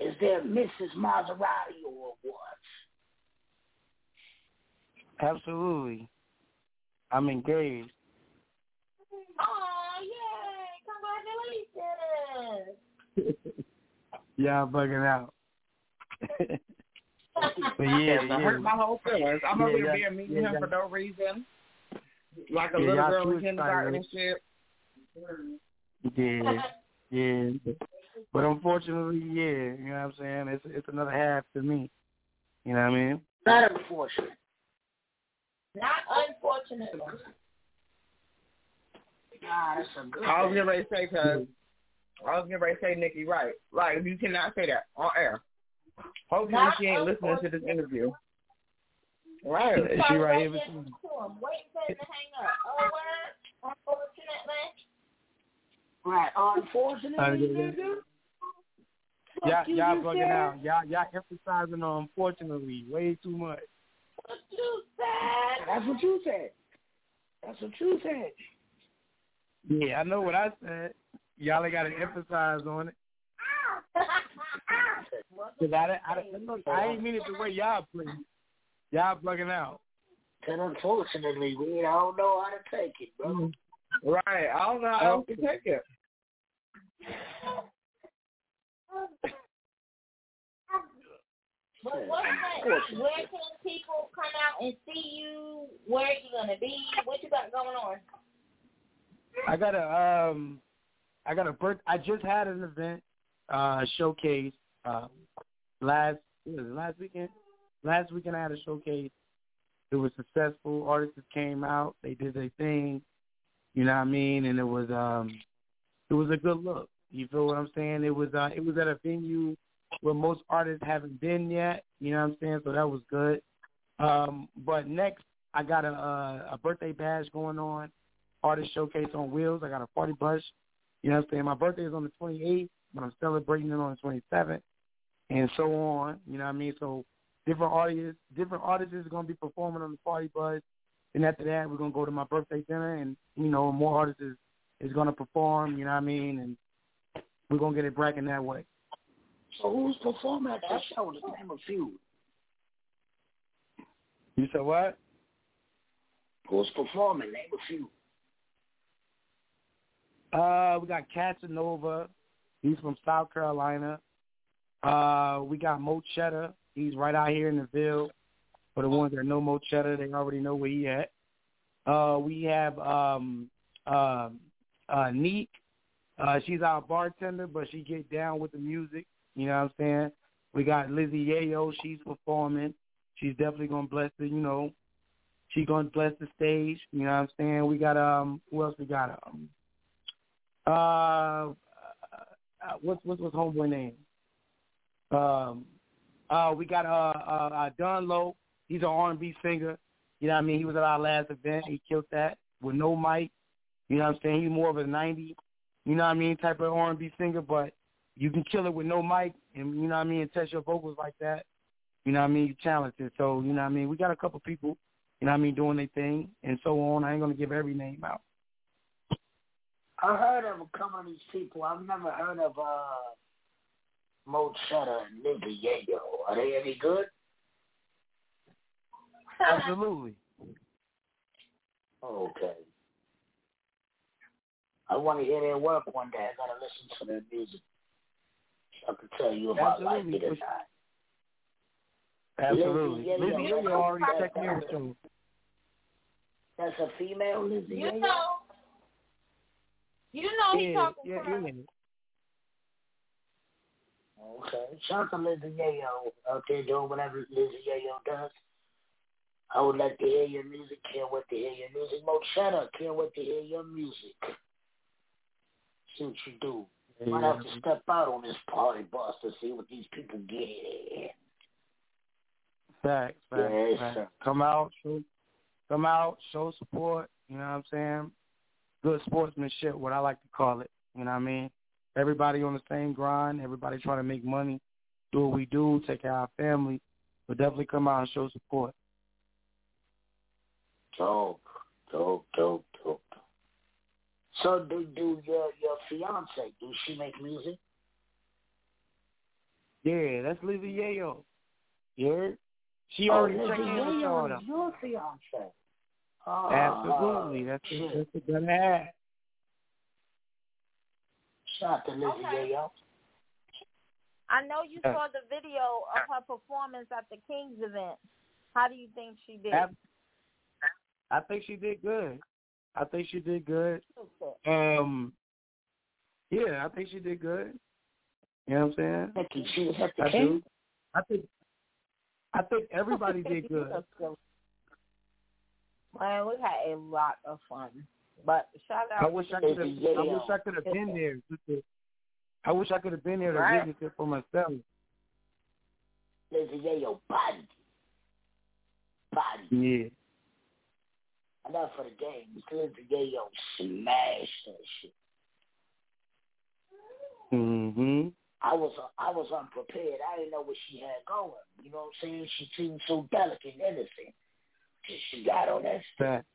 Is there Mrs. Maserati or what? Absolutely. I'm engaged. Oh yay! Congratulations! (laughs) Y'all bugging out. (laughs) but yeah, Yes, I yeah. hurt my whole feelings. I'm Yeah, over here yeah, being meeting yeah, him yeah. for no reason. Like a Yeah, little girl in kindergarten and excited. shit. Yeah, yeah. But unfortunately, yeah, you know what I'm saying? It's it's another half to me. You know what I mean? Not unfortunate. Not unfortunately. Nah, that's a good I was thing. getting ready to say, cause I was getting ready to say, Nikki, right? Like you cannot say that on air. Hopefully Not she ain't listening to this interview. Right. Is she right here Wait with you? for him to hang up. Oh, what? Unfortunately. Right, unfortunately, Yeah, yeah. nigga. Y'all, Fuck you y'all just bugging said. out. Y'all, y'all emphasizing on unfortunately way too much. What you said? That's what you said. That's what you said. Yeah, I know what I said. Y'all ain't got to emphasize on it. (laughs) Cause I, I, I, look, I ain't mean it the way y'all play. Y'all bugging out. And unfortunately, we don't know how to take it, bro. Mm-hmm. Right. I don't know how else to oh. take it. But what's next? Where can people come out and see you? Where you gonna be? What you got going on? I got a um, I got a birth. I just had an event, uh, showcase. Uh, last what was it, last weekend. Last weekend I had a showcase. It was successful. Artists came out. They did their thing. You know what I mean? And it was um, it was a good look. You feel what I'm saying? It was uh, it was at a venue where most artists haven't been yet. You know what I'm saying? So that was good. Um, but next, I got a a, a birthday bash going on artist showcase on wheels. I got a party bus. You know what I'm saying? My birthday is on the 28th, but I'm celebrating it on the 27th, and so on. You know what I mean? So different artists, different artists is going to be performing on the party bus, and after that, we're to go to my birthday dinner, and you know, more artists is, is to perform. You know what I mean? And we're to get it bracking that way. So who's performing at that show? Just name a few. You said what? Who's performing? Name a few. Uh, we got Casanova. He's from South Carolina. Uh, we got Mo Cheddar. He's right out here in the Ville. For the ones that know Mo Cheddar, they already know where he at. Uh, we have um, uh, uh, Neek. Uh, she's our bartender, but she get down with the music. You know what I'm saying? We got Lizzie Yayo. She's performing. She's definitely gonna bless the, you know, she's gonna bless the stage. You know what I'm saying? We got um, who else we got? Um, uh, uh what's what's what's homeboy name? Um, uh, we got uh, uh, uh Don Low. He's an R&B singer. You know what I mean? He was at our last event. He killed that with no mic. You know what I'm saying? He's more of a 90, you know what I mean, type of R&B singer, but you can kill it with no mic and, you know what I mean, and test your vocals like that. You know what I mean? You're talented. So, you know what I mean? We got a couple people, you know what I mean, doing their thing and so on. I ain't going to give every name out. I heard of a couple of these people. I've never heard of uh Mo Cheddar and Lizzie Yayo. Are they any good? Absolutely. Okay. I want to hear their work one day. I gotta listen to their music. So I can tell you about Absolutely. like it or not. Absolutely. Lizzie Lizzie Yayo. Yayo already checked me out. So. That's a female Lizzie You know. You know he Yeah, talking yeah, crap. yeah. Okay. Shout out to Lizzie Yayo out there doing whatever Lizzie Yayo does. I would like to hear your music. Can't wait to hear your music. Mo Cheddar, can't wait to hear your music. See what you do. Might have to step out on this party bus to see what these people get. Facts, facts, Yes, facts. Come out, show, come out, show support. You know what I'm saying? Good sportsmanship, what I like to call it. You know what I mean? Everybody on the same grind. Everybody trying to make money. Do what we do. Take care of our family. But definitely come out and show support. Dope, dope, dope. So do do your your fiance? Do she make music? Yeah, that's Lizzie Yayo. You heard? She Oh, already Lizzie checked in with Yayo y'all. is. Your fiance? Oh, Absolutely. That's a, shit. that's a good hat. Shout out to Lizzie Okay. Yayo. I know you Yeah. saw the video of her performance at the Kings event. How do you think she did? Ab- I think she did good. I think she did good. Um, yeah, I think she did good. You know what I'm saying? Thank you. She was at I do. I think. I think everybody did (laughs) good. Man, we had a lot of fun. But shout out I wish I could have. I wish I could have been there. to- I wish I could have been there to Right. witness it for myself. Lizzie Yayo body. Body. Yeah. Enough for the game. Lizzie Yayo smashed that shit. Mm-hmm. I was I was unprepared. I didn't know what she had going. You know what I'm saying? She seemed so delicate and innocent. She got on that. Fact.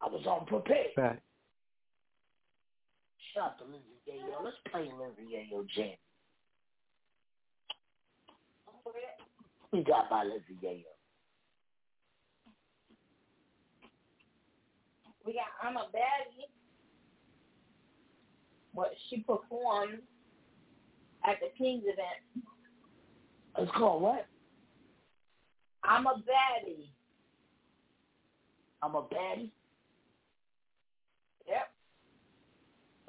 I was unprepared. Fact. Shout out to Yayo. Let's play Lizzie Yayo jam. We got by Yayo. We got I'm a baddie. What she performed at the Kings event. It's called what? I'm a baddie. I'm a baddie. Yep.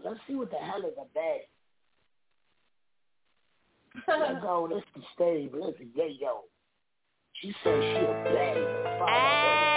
Let's see what the hell is a baddie. Let's go. This is stage. Lizzie Yayo. She said she a baddie.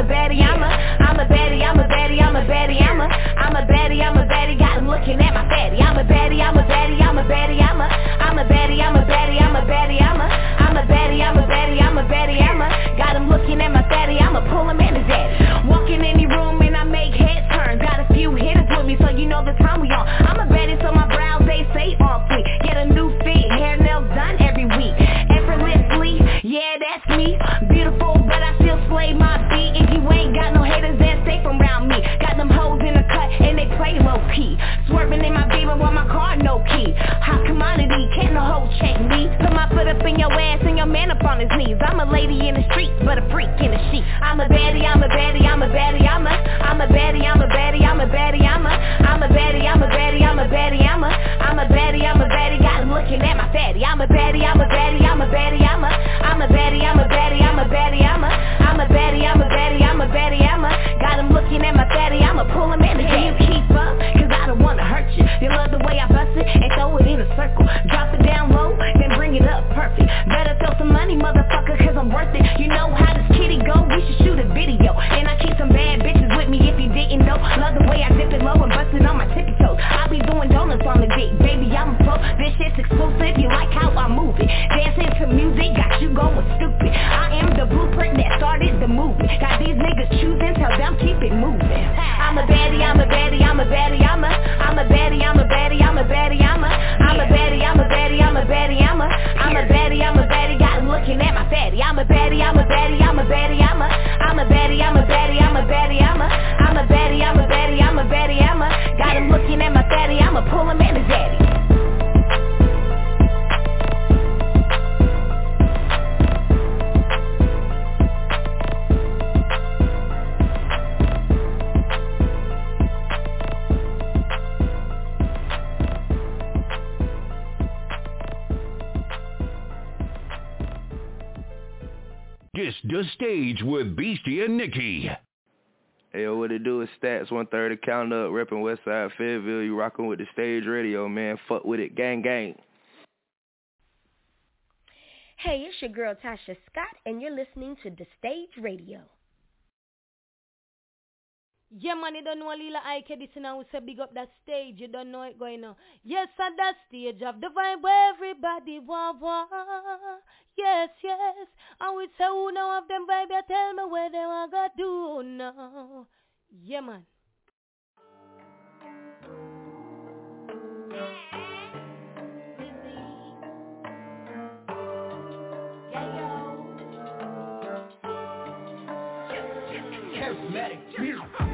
a baddie, I'm a, I'm a baddie, I'm a baddie, I'm a baddie, I'm a, I'm a baddie, I'm a baddie, got him looking at my fatty. I'm a baddie, I'm a baddie, I'm a baddie, I'm a, I'm a baddie, I'm a baddie, I'm a baddie, I'm a, I'm a baddie, I'm a baddie, I'm a baddie, I'm a, got him looking at my fatty. I'ma pull him in his ass. Walk in any room and I make head turns. Got a few hitters with me, so you know the time we on. I'm a baddie, so my brows they stay on fleek. Get a new fit, hair nails done every week. Effortlessly, yeah, that's me. Beautiful still slay my beat if you ain't got no haters that safe around me Got them hoes in the cut and they play low key Swerving in my beamer while my car no key Hot commodity, can't no hoe check me Put my foot up in your ass and your man up on his knees I'm a lady in the streets but a freak in the sheets. I'm a baddie, I'm a baddie, I'm a baddie, I'm a I'm a baddie, I'm a baddie, I'm a baddie, I'm a I'm a baddie, I'm a baddie, I'm a baddie, I'm a I'm a baddie, I'm a baddie, got him looking at my fatty I'm a baddie, I'm a baddie, I'm a baddie, I'm a I'm a baddie, I'm a money, motherfucker, cause I'm worth it. You know how this kitty go, we should shoot a video. And I keep some bad bitches with me if you didn't know. Love the way I dip it low and bust it on my tippy toes. I be doing donuts on the dick, baby, I'm pro. This shit's exclusive, you like how I move it. Dancing to music, got you going stupid. I am the blueprint that started the movement. Got these niggas choosing, tell them keep it moving. I'm a baddie, I'm a baddie, I'm a baddie, I'm a, I'm a baddie, I'm a baddie, I'm a baddie, I'm a, I'm a baddie, I'm a baddie, I'm a baddie, I'm a, I'm a baddie, I'm a looking at my fatty. I'm a baddie, I'm a baddie, I'm a baddie, I'm a, I'm a baddie, I'm a baddie, I'm a baddie, I'm a, I'm a baddie, I'm a baddie, I'm a baddie, I'm a, got him looking at my fatty. I'ma pull him This the stage with Beastie and Nikki. Hey, yo, what it do is stats 130 count up, repping Westside Fayetteville. You rocking with the stage radio, man. Fuck with it, gang gang. Hey, it's your girl Tasha Scott, and you're listening to The Stage Radio. Yeah, man, you don't know Lila Ike this now. We say big up that stage. You don't know it going on. Yes, at that stage of the vibe where everybody want want. Yes, yes. And we say who know of them baby? tell me where they are to do now. Yeah, man. Charismatic.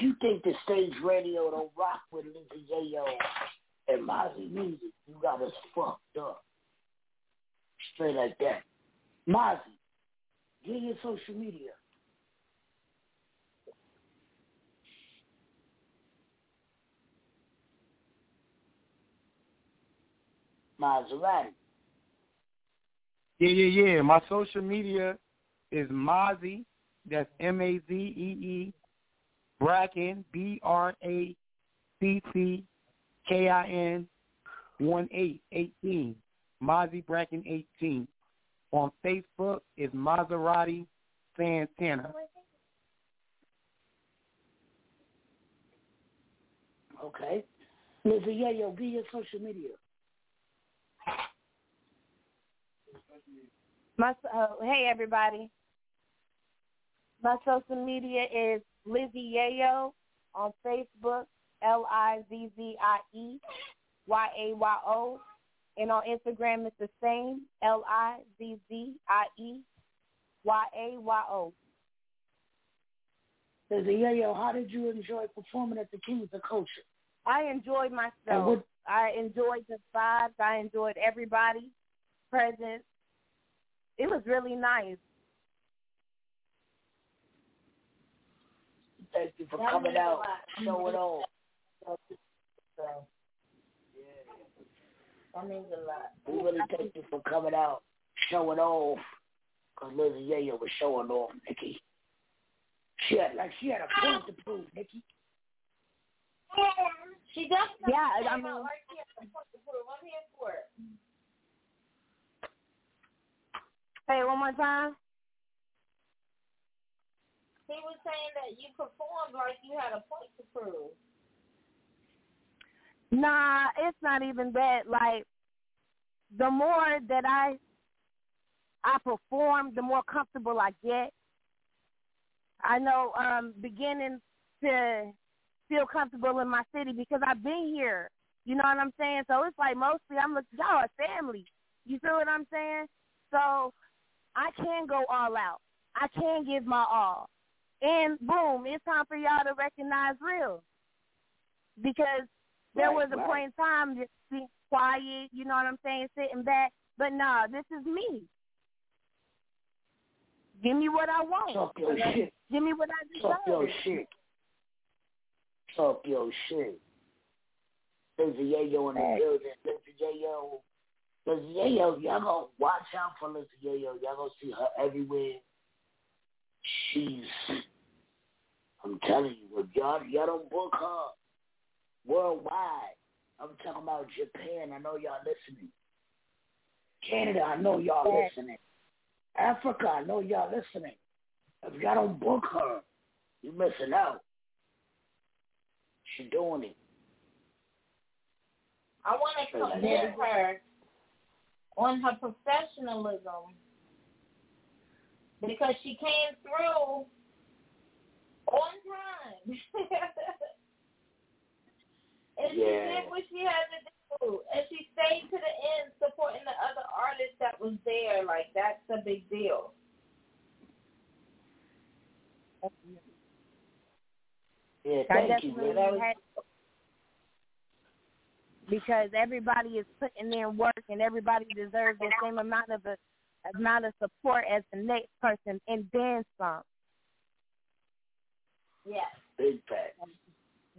You think the stage radio don't rock with Lizzie Yayo and Mozzie music, you got us fucked up. Straight like that. Mozzie, get your social media. Maserati. Yeah, yeah, yeah. My social media is Mozzie. That's M A Z E E Bracken B R A C C K I N one eight eighteen. Mozzie Bracken eighteen. On Facebook is Maserati Santana. Okay. Lizzie Yayo, be your social media. My uh, hey everybody. My social media is Lizzie Yayo on Facebook, L I Z Z I E Y A Y O, and on Instagram it's the same, L I Z Z I E Y A Y O. Lizzie Yayo, how did you enjoy performing at the Kings of Culture? I enjoyed myself. What- I enjoyed the vibes. I enjoyed everybody present. It was really nice. Thank you for That coming means a out, lot. showing mm-hmm. off. That means a lot. We really thank you for coming out, showing off. Because Lizzie Yayo was showing off, Nikki. She had, like, she had a point to prove, Nikki. She does. Yeah, I I mean- right here. I'm here. Say it one more time. He was saying that you performed like you had a point to prove. Nah, it's not even that. Like the more that I I perform, the more comfortable I get. I know um beginning to feel comfortable in my city because I've been here. You know what I'm saying? So it's like mostly I'm like y'all a family. You feel what I'm saying? So I can go all out. I can give my all. And boom, it's time for y'all to recognize real. Because there Right, was a right. point in time just being quiet, you know what I'm saying, sitting back. But nah, this is me. Give me what I want. Talk your shit. Give me what I deserve. Talk your shit. Talk your shit. Lizzie Yayo in the building. Lizzie Yayo. Lizzie Yayo, y'all gonna watch out for Lizzie Yayo. Y'all gonna see her everywhere. She's, I'm telling you, if y'all, y'all don't book her worldwide, I'm talking about Japan. I know y'all listening. Canada, I know y'all listening. Africa, I know y'all listening. If y'all don't book her, you're missing out. She doing it. I want to commend her on her professionalism because she came through on time. (laughs) and she did what she had to do. And she stayed to the end supporting the other artists that was there. Like, that's a big deal. Yeah, thank you, definitely man. had because everybody is putting in work and everybody deserves the same amount of a, amount of support as the next person and then some. Yes. Big fact.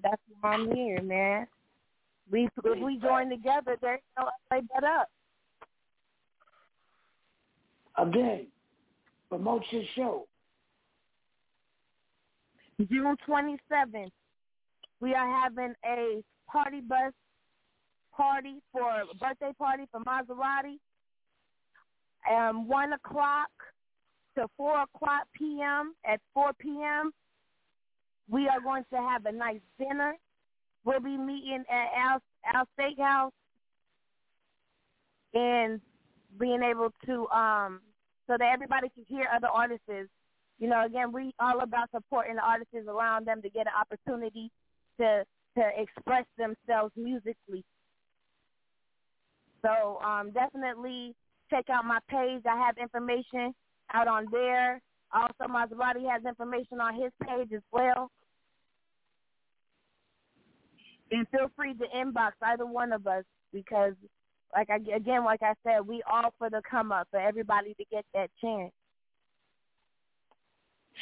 That's why I'm here, man. We if we join together, there's no way but up. Again, promote your show. June 27th, we are having a party bus party for a birthday party for Maserati. Um, one o'clock to four o'clock p.m. At four p.m., we are going to have a nice dinner. We'll be meeting at our our steakhouse and being able to um so that everybody can hear other artists. You know, again, we all about supporting the artists, allowing them to get an opportunity to to express themselves musically. So um, definitely check out my page. I have information out on there. Also, Maserati has information on his page as well. and feel free to inbox either one of us because, like I again, like I said, we all for the come up for everybody to get that chance.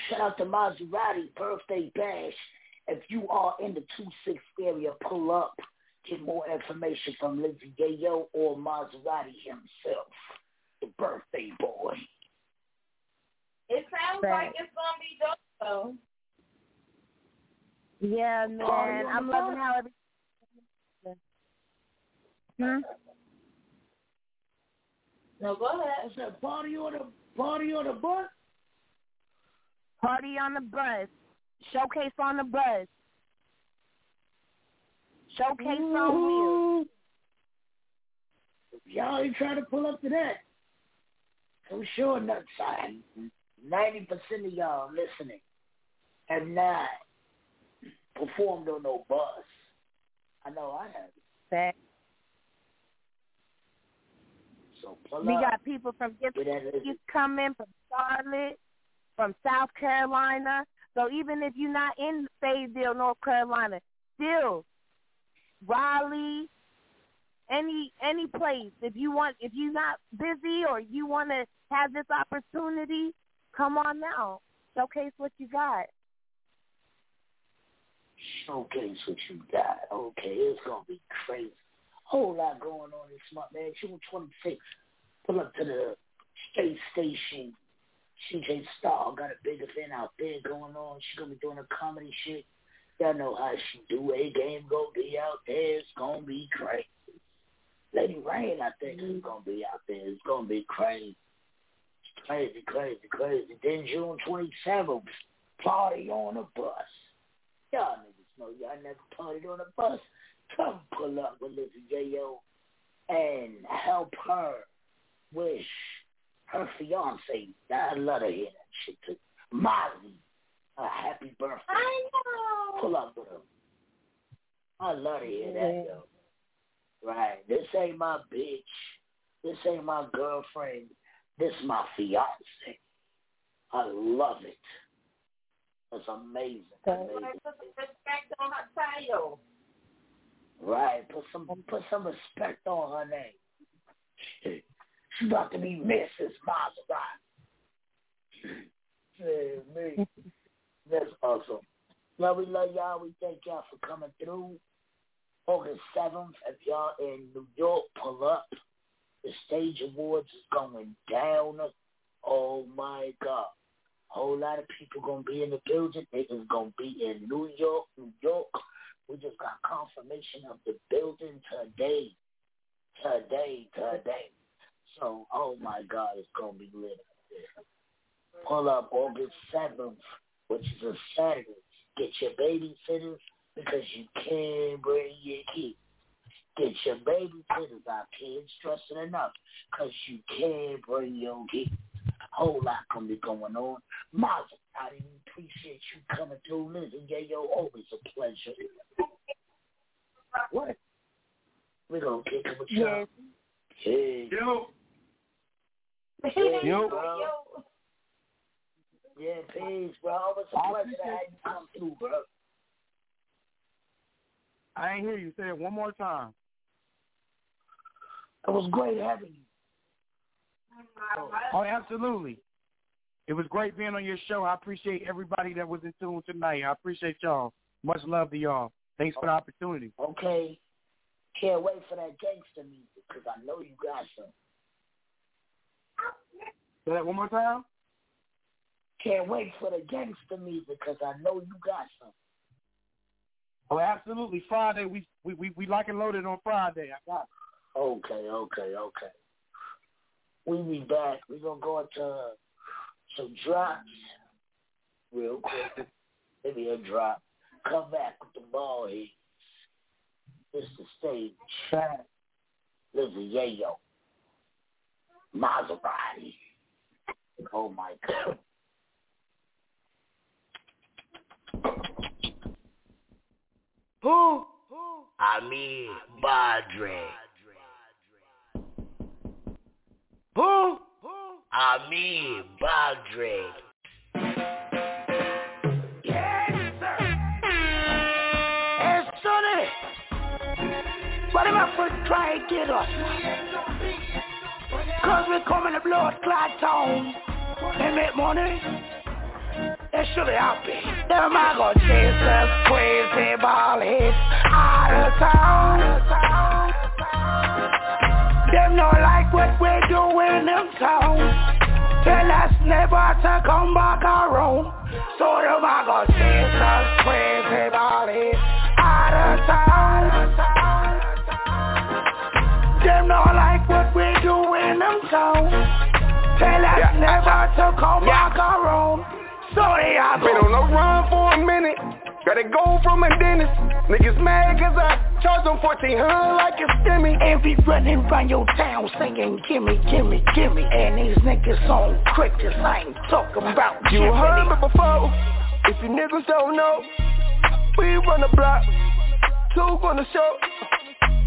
Shout out to Maserati birthday bash. If you are in the two six area, pull up. Get more information from Lizzie Yayo or Maserati himself, the birthday boy. It sounds like it's gonna be dope though. Yeah, man. I'm loving how everything. Hmm? No, go ahead. What's that party on the party on the bus? Party on the bus. Showcase on the bus. Showcase on wheels. Y'all ain't trying to pull up to that. I'm sure not. Ninety percent of y'all listening have not performed on no bus. I know I haven't. Fact. So We up. got people from different cities coming, from Charlotte, from South Carolina. So even if you're not in Fayetteville, North Carolina, still Raleigh, any any place. If you want, if you're not busy or you want to have this opportunity, come on now. Showcase what you got. Showcase what you got. Okay, it's gonna be crazy. Whole lot going on this month, man. June twenty sixth. Pull up to the space station. CJ Star got a big event out there going on. She's gonna be doing a comedy shit. Y'all know how she do. A game gonna be out there. It's gonna be crazy. Lady Rain, I think, is gonna be out there. It's gonna be crazy. Crazy, crazy, crazy. Then June twenty seventh, party on a bus. Y'all niggas know y'all never partied on a bus. Come pull up with Lizzie Yayo and help her wish her fiance, I love to hear that shit too, Molly, a happy birthday. I know. Pull up with her. I love to hear that, yo. Right. This ain't my bitch. This ain't my girlfriend. This my fiance. I love it. It's amazing. amazing. Put some respect on her title. Right. Put some put some respect on her name. She's about to be Mrs. Maserati. Yeah, me. (laughs) That's awesome. Love we love y'all. We thank y'all for coming through. August seventh, if y'all in New York, pull up. The stage awards is going down. Oh my God. Whole lot of people gonna be in the building. They is gonna be in New York, New York. We just got confirmation of the building today. Today, today. So, oh my God, it's gonna be lit. Pull up August seventh, which is a Saturday. Get your babysitters because you can't bring your kids. Get your babysitters. Our kids stressing enough because you can't bring your kids. Whole lot gonna be going on. Mazel, I didn't appreciate you coming through, Lizzie. Yeah, yo, always a pleasure. What? We gonna kick it with y'all. Hey. Yo. Hey, Yo. bro. Yeah, peace, bro. Always a pleasure to have you come through, bro. I ain't hear you. Say it one more time. It was great having you. Oh, absolutely. It was great being on your show. I appreciate everybody that was in tune tonight. I appreciate y'all. Much love to y'all. Thanks for the opportunity. Okay. Can't wait for that gangster music because I know you got some. Say that one more time. Can't wait for the gangster music because I know you got some. Oh, absolutely. Friday, we we we, we like and loaded on Friday. I got it. Okay, okay, okay. We be back. we going to go into some drops real quick. (laughs) Maybe a drop. Come back with the ball here. It's the stage. Lizzie Yayo. Maserati. Oh my God. Who? Amir Badre. Who? Amir Badre. Yes, sir. Hey, Sonny. them efforts try to get us. Cause we come in the blood clot town. They make money. They should be happy. Them I go chase us crazy ball hits out of town. Them not like what we do in them town. Tell us never to come back around. So them I go chase us crazy ball hits out of town. Them not like what we do in them town. Tell us never to come back around. So they are Been on the run for a minute. Gotta go from a dentist. Niggas mad cause I charge them 1400 like a stimmy. And be running around your town singing gimme, gimme, gimme. And these niggas on crickets, I ain't talking about You Jimmy. heard me before. If you niggas don't know, we run the block. Two on the show.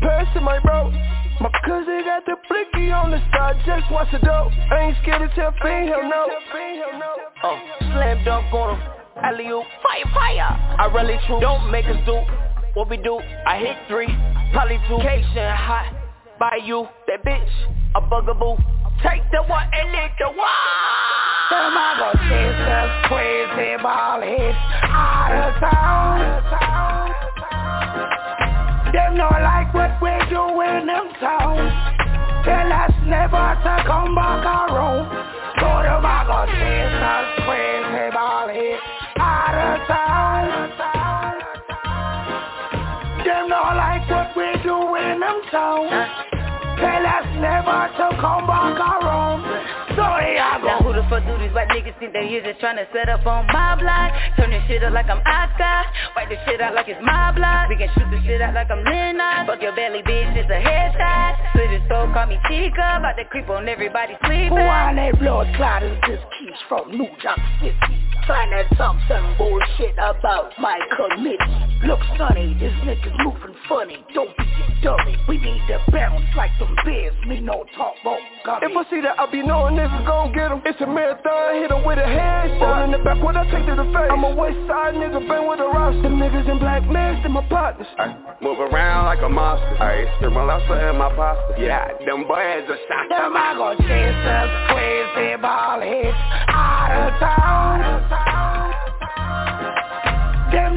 Pass to my bro. My cousin got the blicky on the side, just watch the dope. I ain't scared to tell fiend, hell no. Oh, slam dunk on him. Alley fire, fire. I really true. Don't make us do what we do. I hit three, probably two. Cation hot by you. That bitch, a bugaboo. Take the one and lick the one. Them I go chase us crazy ball hits out of town. Them not like what we do in them town. Tell us never to come back around. So them I go chase us crazy ball hits out of town. Them not like what we do in them town. Tell us never to come back around. Do these white niggas think they here just tryna set up on my block? Turn this shit up like I'm Oscar. Wipe this shit out like it's my block. We can shoot this shit out like I'm Lennox. Fuck your belly, bitch, it's a headshot. Split his soul, call me Chica. About to creep on everybody sleeping. Who on that blood clotters just keeps from New York City? Trying to talk some bullshit about my committee. Look, sonny, this nigga's moving funny. Don't be a dummy. We need to bounce like some bears. Me no talk gummy. If I see that, I be knowing niggas gon' get him. It's a marathon, hit him with a headshot. Fall in the back, what I take to the face. I'm a west side nigga, been with a roster. Niggas in black masks and my partners. Move around like a monster. I spit my lobster in my pasta. Yeah, them boys are shot. Them I go chase us crazy ball hits out of town. Them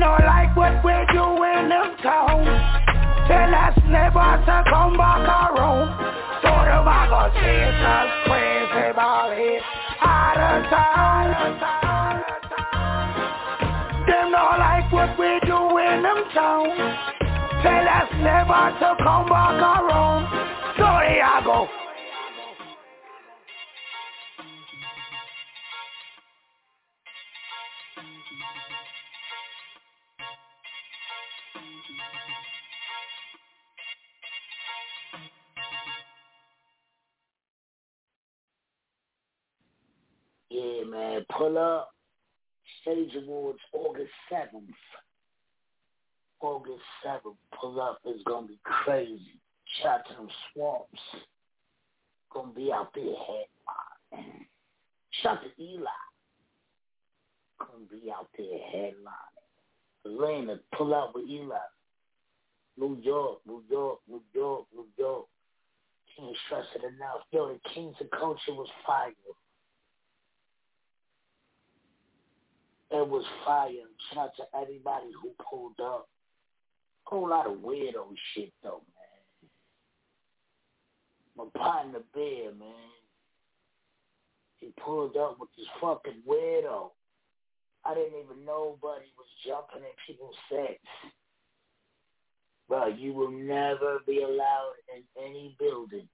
not like what we do in town. Tell us never to come back around. So them I go chase us crazy hits out of town. Them not like what we do in town. Tell us never to come back around. So there I go. Yeah, man. Pull up. Stage Awards August 7th. August 7th. Pull up. It's going to be crazy. Shout out to them swamps. Going to be out there headlining. Shout to Eli. Going to be out there headlining. Elena, pull up with Eli. New York, New York, New York, New York. Can't stress it enough. Yo, the Kings of Culture was fire. It was fire. Shout out to everybody who pulled up. Whole lot of weirdo shit though, man. My partner Bear, man. He pulled up with this fucking weirdo. I didn't even know buddy was jumping in people's sex. Bro, you will never be allowed in any building.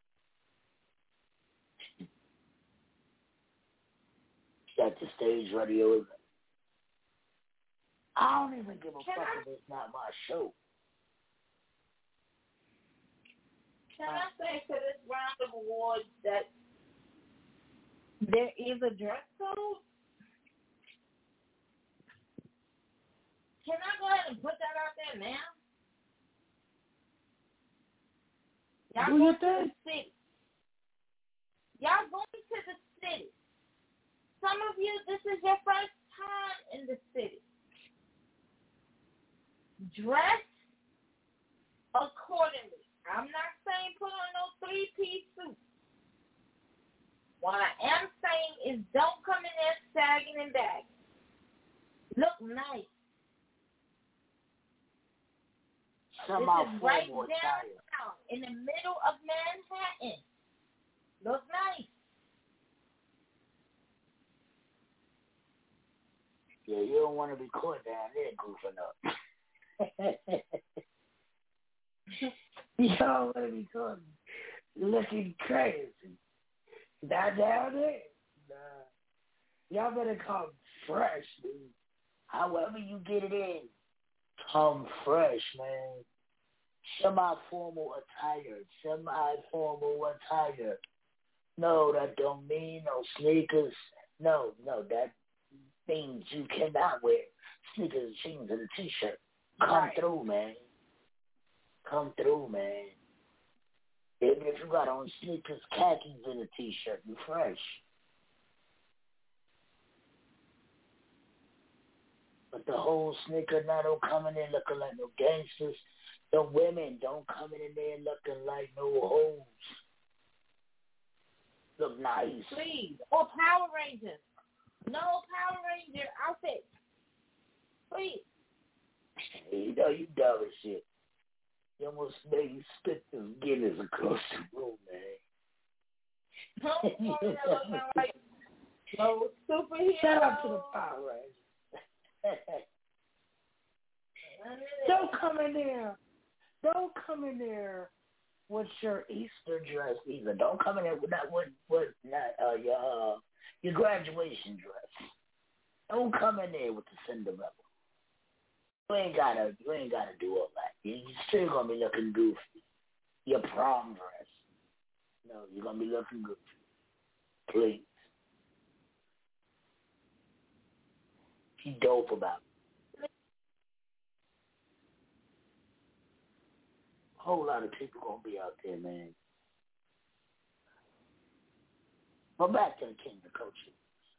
Got the stage radio event. I don't even give a Can fuck I- if it's not my show. Can I say to this round of awards that there is a dress code? Can I go ahead and put that out there now? Y'all going to the city. Y'all going to the city. Some of you, this is your first time in the city dress accordingly. I'm not saying put on no three-piece suit. What I am saying is don't come in there sagging and bagging. Look nice. Come this is right downtown in the middle of Manhattan. Look nice. Yeah, you don't want to be caught down there goofing up. (laughs) don't want to be caught looking crazy. Not down there. Nah. Y'all better come fresh, dude. However you get it in, come fresh, man. Semi-formal attire, semi-formal attire. No, that don't mean no sneakers. No, no, that means you cannot wear sneakers, jeans, and a t-shirt. Come Right. through, man. Come through, man. Even if you got on sneakers, khakis, and a t-shirt, you fresh. But the whole sneaker now don't coming in looking like no gangsters. The women don't come in there looking like no hoes. Look nice. Please. Or Power Rangers. No Power Ranger outfit. Please. You know you dumb as shit. You almost made me spit this Guinness across the room, man. No, no, like, no superhero. Shout out to the Power Rangers. (laughs) Don't come in there. Don't come in there with your Easter dress either. Don't come in there with that with with not uh your uh, your graduation dress. Don't come in there with the Cinderella. You ain't gotta you ain't gotta do all that. You you still gonna be looking goofy. Your prom dress. No, you're gonna be looking goofy. Please. Be dope about it. A whole lot of people gonna be out there, man. But back to the King of Culture.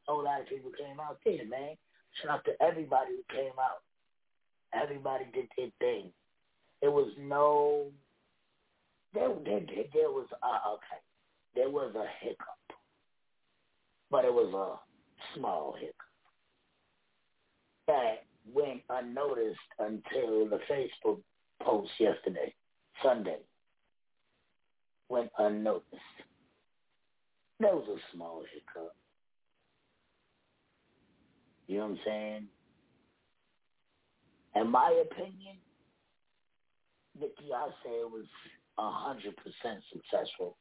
A whole lot of people came out there, man. Shout out to everybody who came out. Everybody did their thing. There was no there there there, there was uh, okay. There was a hiccup. But it was a small hiccup. That went unnoticed until the Facebook post yesterday. Sunday went unnoticed. That was a small hiccup. You know what I'm saying? In my opinion, Nikki, I was a hundred percent successful.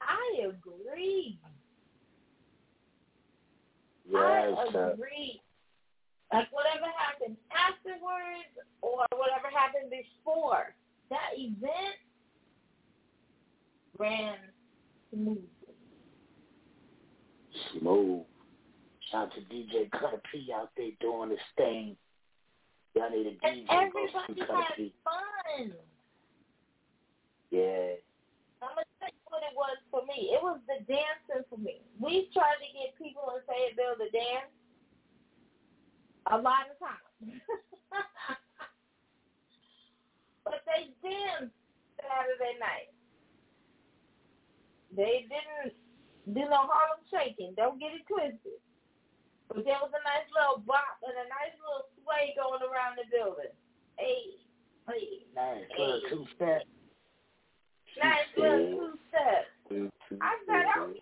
I agree. Yes, I uh, agree. Like whatever happened afterwards or whatever happened before, that event ran smooth. smooth. Shout out to DJ Cutter P out there doing his thing. Y'all need a And DJ go everybody had fun. Yeah. I'm gonna tell you what it was for me. It was the dancing for me. We tried to get people in Fayetteville to dance a lot of times. (laughs) but they danced Saturday night. They didn't do no Harlem shaking. Don't get it twisted. But there was a nice little bop and a nice little sway going around the building. Hey, hey, Nice little two step. nice little two steps. I said, okay.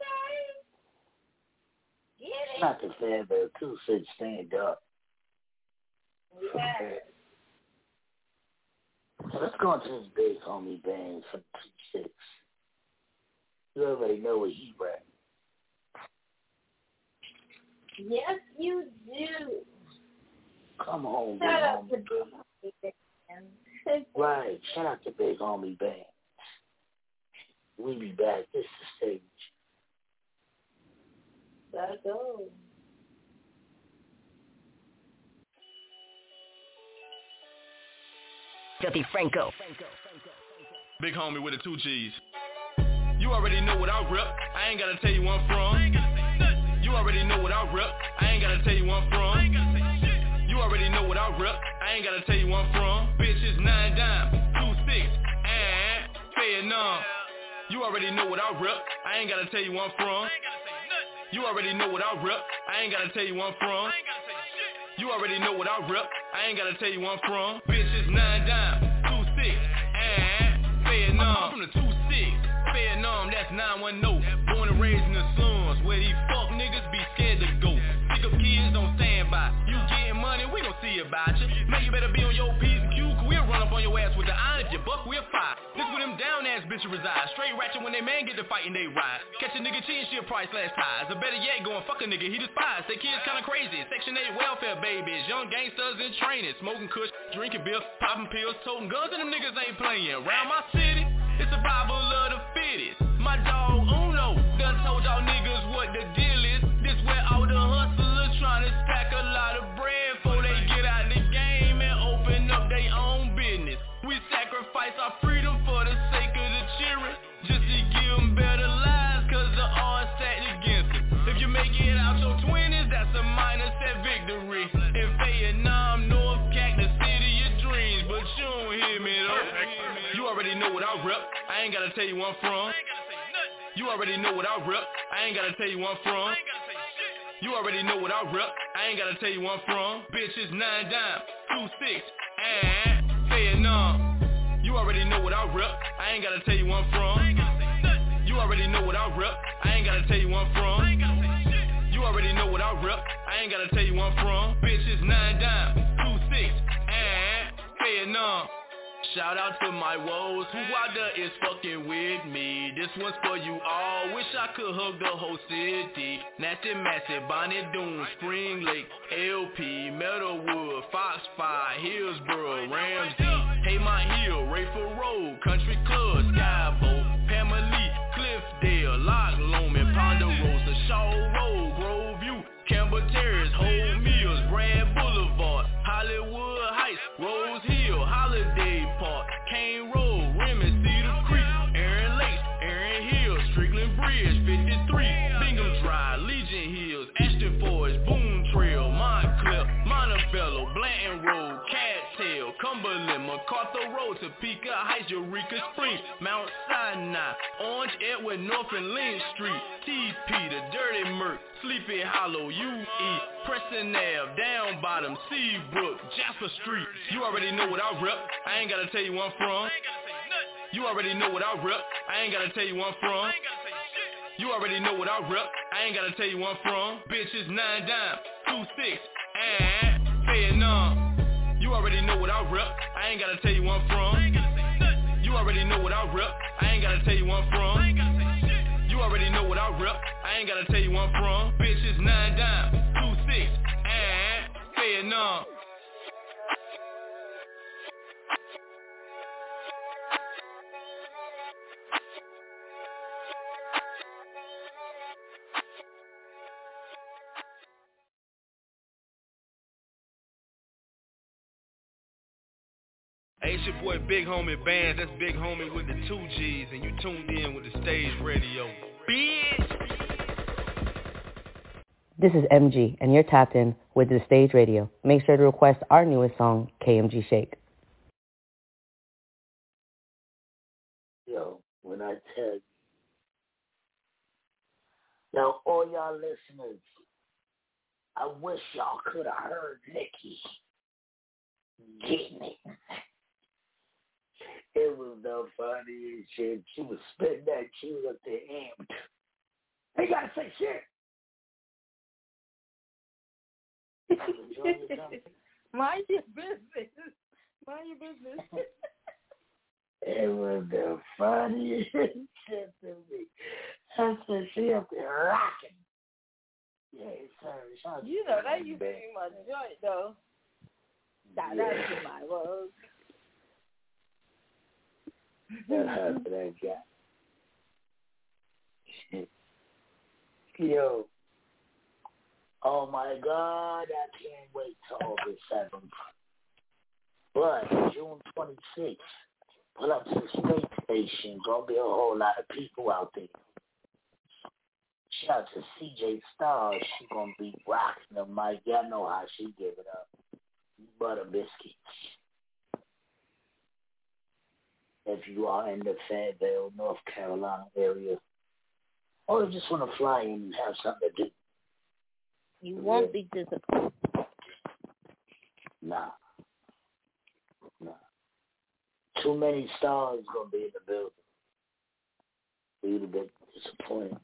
Get it. Not the Fayetteville two six stand up. Yeah. So let's go into this big homie band for two six. You already know where he rap. Yes, you do. Come home, big Shout out homie. to Big Man. Right. Shout out to Big Homie Band. We be back. This is the stage. Let's go. Filthy Franco. Big homie with the two G's. You already know what I rep. I ain't gotta tell you where I'm from. You already know what I rep. I ain't gotta tell you where I'm from. You already know what I rep. I ain't gotta tell you where I'm from. Bitch is nine dime, two six, and it numb. You already know what I rep. I ain't gotta tell you where I'm from. You already know what I rep. I ain't gotta tell you where I'm from. You already know what I rep. I ain't gotta tell you where I'm from. Bitches nine dime, two six, and Vietnam. I'm from the two six, Vietnam. That's nine one no. About you. Man, you better be on your P's and Q's, cause we'll run up on your ass with the iron. If you buck, we'll fire. This where them down ass bitches reside. Straight ratchet when they man get to fighting, they ride. Catch a nigga cheating, she'll price last ties. Or better yet, going fuck a nigga, he despise. Say kids kinda crazy. Section 8 welfare babies. Young gangsters in training. Smoking kush, drinking beer, popping pills, toting guns, and them niggas ain't playing. Around my city, it's survival of the fittest. My dog Uno done told y'all niggas what the deal know what I rep. I ain't gotta tell you where I'm from. You already know what I rep. I ain't gotta tell you where I'm from. You already know what I rep. I ain't gotta tell you where I'm from. Bitches nine dime, two six, and Vietnam. You already know what I rep. I ain't gotta tell you where I'm from. You already know what I rep. I ain't gotta tell you where I'm from. You already know what I rep. I ain't gotta tell you where I'm from. Bitches nine dime, two six, and Vietnam. Shout out to my woes, there is fucking with me. This one's for you all, wish I could hug the whole city. Natchez, Massive, Bonnie Doone, Spring Lake, LP, Meadowwood, Foxfire, Hillsboro, Ramsey, Hey My Hill, Raeford Road, Country Club, Skibo, Pamela, Cliffdale, Lock Lomond, Ponderosa, Shaw Road, Grove View, Campbell Terrace, Hope Mills, Bragg Boulevard, Hollywood Topeka Heights, Eureka Springs, Mount Sinai, Orange, Edward, North and Lynn Street, TP, the Dirty Merc, Sleepy Hollow, UE, Preston Ave, Down Bottom, Seabrook, Jasper Street. You already know what I rep. I ain't gotta tell you where I'm from. You already know what I rep. I ain't gotta tell you where I'm from. You already know what I rep. I ain't gotta tell you where I'm from. Bitches nine dime, two six, and Vietnam. Already know what I rep. I ain't gotta tell you where I'm from. You already know what I rep. I ain't gotta tell you where I'm from. You already know what I rep. I ain't gotta tell you where I'm from. Bitches nine dime, two six, and. Hey, it's your boy Big Homie Bands. That's Big Homie with the two G's, and you tuned in with the stage radio. Bitch! This is MG, and you're tapped in with the stage radio. Make sure to request our newest song, KMG Shake. Yo, when I tell you. Now, all y'all listeners, I wish y'all could have heard Nikki getting it. It was the funniest shit. She was spitting that she was up there amped. They gotta say shit. (laughs) Mind your business. Mind your business. It was the funniest (laughs) shit to me. I said, she up there rocking. Yeah, sir. Shout You know, that used to be my joint, though. That, Yeah. that's my world. Shout out to that guy. Yo. Oh my God, I can't wait till August 7th. But June 26th, pull up to the state station. Gonna be a whole lot of people out there. Shout out to CJ Star. She gonna be rocking the mic. Y'all know how she give it up. Butter biscuits. If you are in the Fayetteville, North Carolina area, or you just want to fly in and have something to do. You won't be disappointed. Nah. Nah. Too many stars gonna be in the building. For you to be disappointed.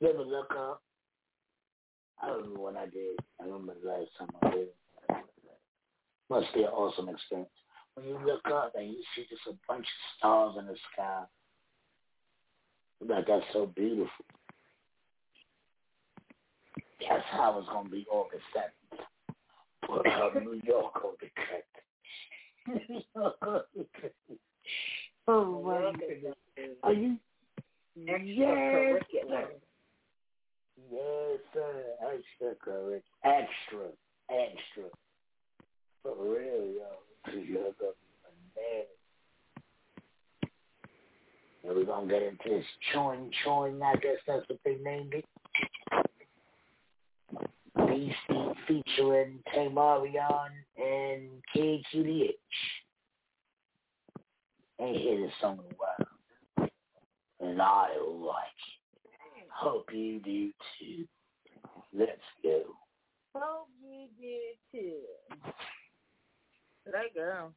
You ever look up? I don't remember when I did. I remember the last time I did. Must be an awesome experience. When you look up and you see just a bunch of stars in the sky. Like that's so beautiful. That's how it's gonna be August seventh. Put out New York on the cut. (laughs) oh my goodness. Are you yes. Yes, sir. Extra correct. Extra. Extra. For real, yo. You're the man. And we're gonna get into this chewing chewing, I guess that's what they named it. Beastie featuring Tamarion and KQDH. Ain't hear this song in a while. And I like it. Hope you do too. Let's go. Hope you do too. That girl.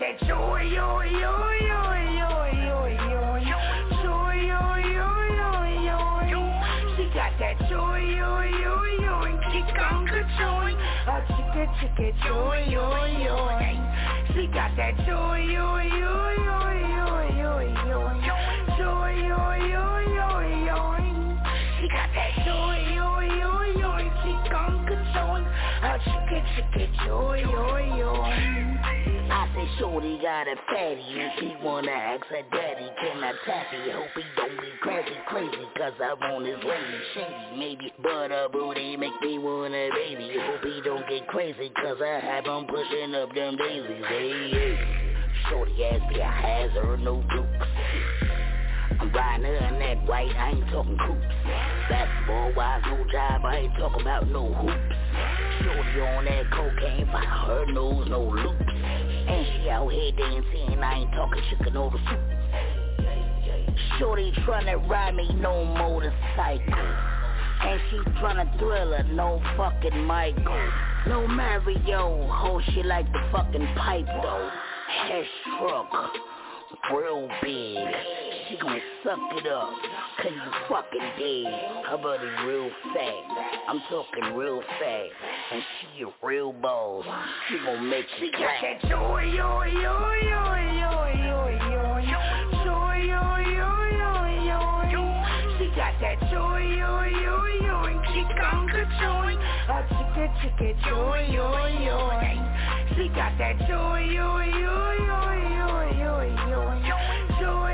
That joy, yo, yo, yo, yo, yo, yo, joy, yo, yo, yo, yo, She got that joy, yo, yo, yo, and kick on the joy. Oh, chicka, chicka, joy, yo, yo. She got that joy, yo, yo, yo, yo, yo, yo, joy, yo, yo, yo, yo. She got that joy, yo, yo, yo, and kick on the joy. Oh, chicka, chicka, joy, yo, yo. Shorty got a fatty and she wanna ask her daddy Can I tap it? Hope he don't be crazy crazy Cause I want his lady shady. Maybe but a booty make me want a baby. Hope he don't get crazy cause I have him pushing up them daisies. Hey, hey. Shorty ass be a hazard, no dukes. I'm riding her in that white, I ain't talking coops. Basketball wise, no job, I ain't talking about no hoops. Shorty on that cocaine, find her nose, no loops and she out here dancing, I ain't talking chicken over soup. Shorty tryna ride me, no motorcycle. And she tryna thrill her, no fucking Michael. No Mario, ho, she like the fucking pipe though. Hair struck, real big. She gon' suck it up, cause you fucking dead. Her body real fat, I'm talking real fat. And she a real boss, she gon' make She you got that joy, yo, yo, yo, yo, yo, yo, yo, joy, yo, yo, yo, yo, yo. She got that joy, yo, yo, yo, and kick on the joy. Oh, chicka, chicka, joy, yo, yo. She got that joy, yo, yo, yo, yo,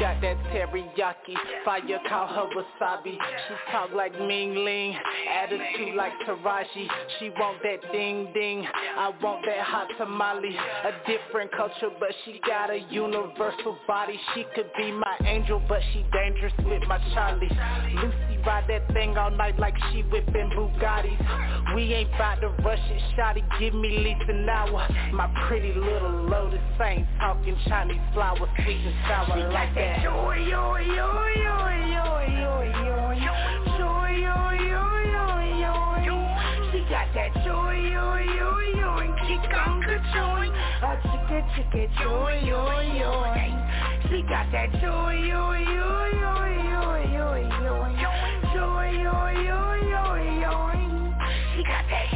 got that teriyaki. Fire call her wasabi. She talk like Ming Ling. Attitude like Taraji. She want that ding ding. I want that hot tamale. A different culture but she got a universal body. She could be my angel but she dangerous with my Charlie. Lucy ride that thing all night like she whipping Bugattis. We ain't bout to rush it. Shotty give me least an hour. My pretty little lotus ain't talking Chinese flower Sweet and sour like that Joy, yo, yo, yo, yo, yo, yo, yo. Joy, yo, yo, yo, yo, yo. She got that joy, yo, yo, yo, and kick on the joy. Oh, chicka, chicka, joy, yo, yo. She got that joy, yo, yo, yo, yo, yo, yo, yo. Joy, yo, yo, yo, yo. She got that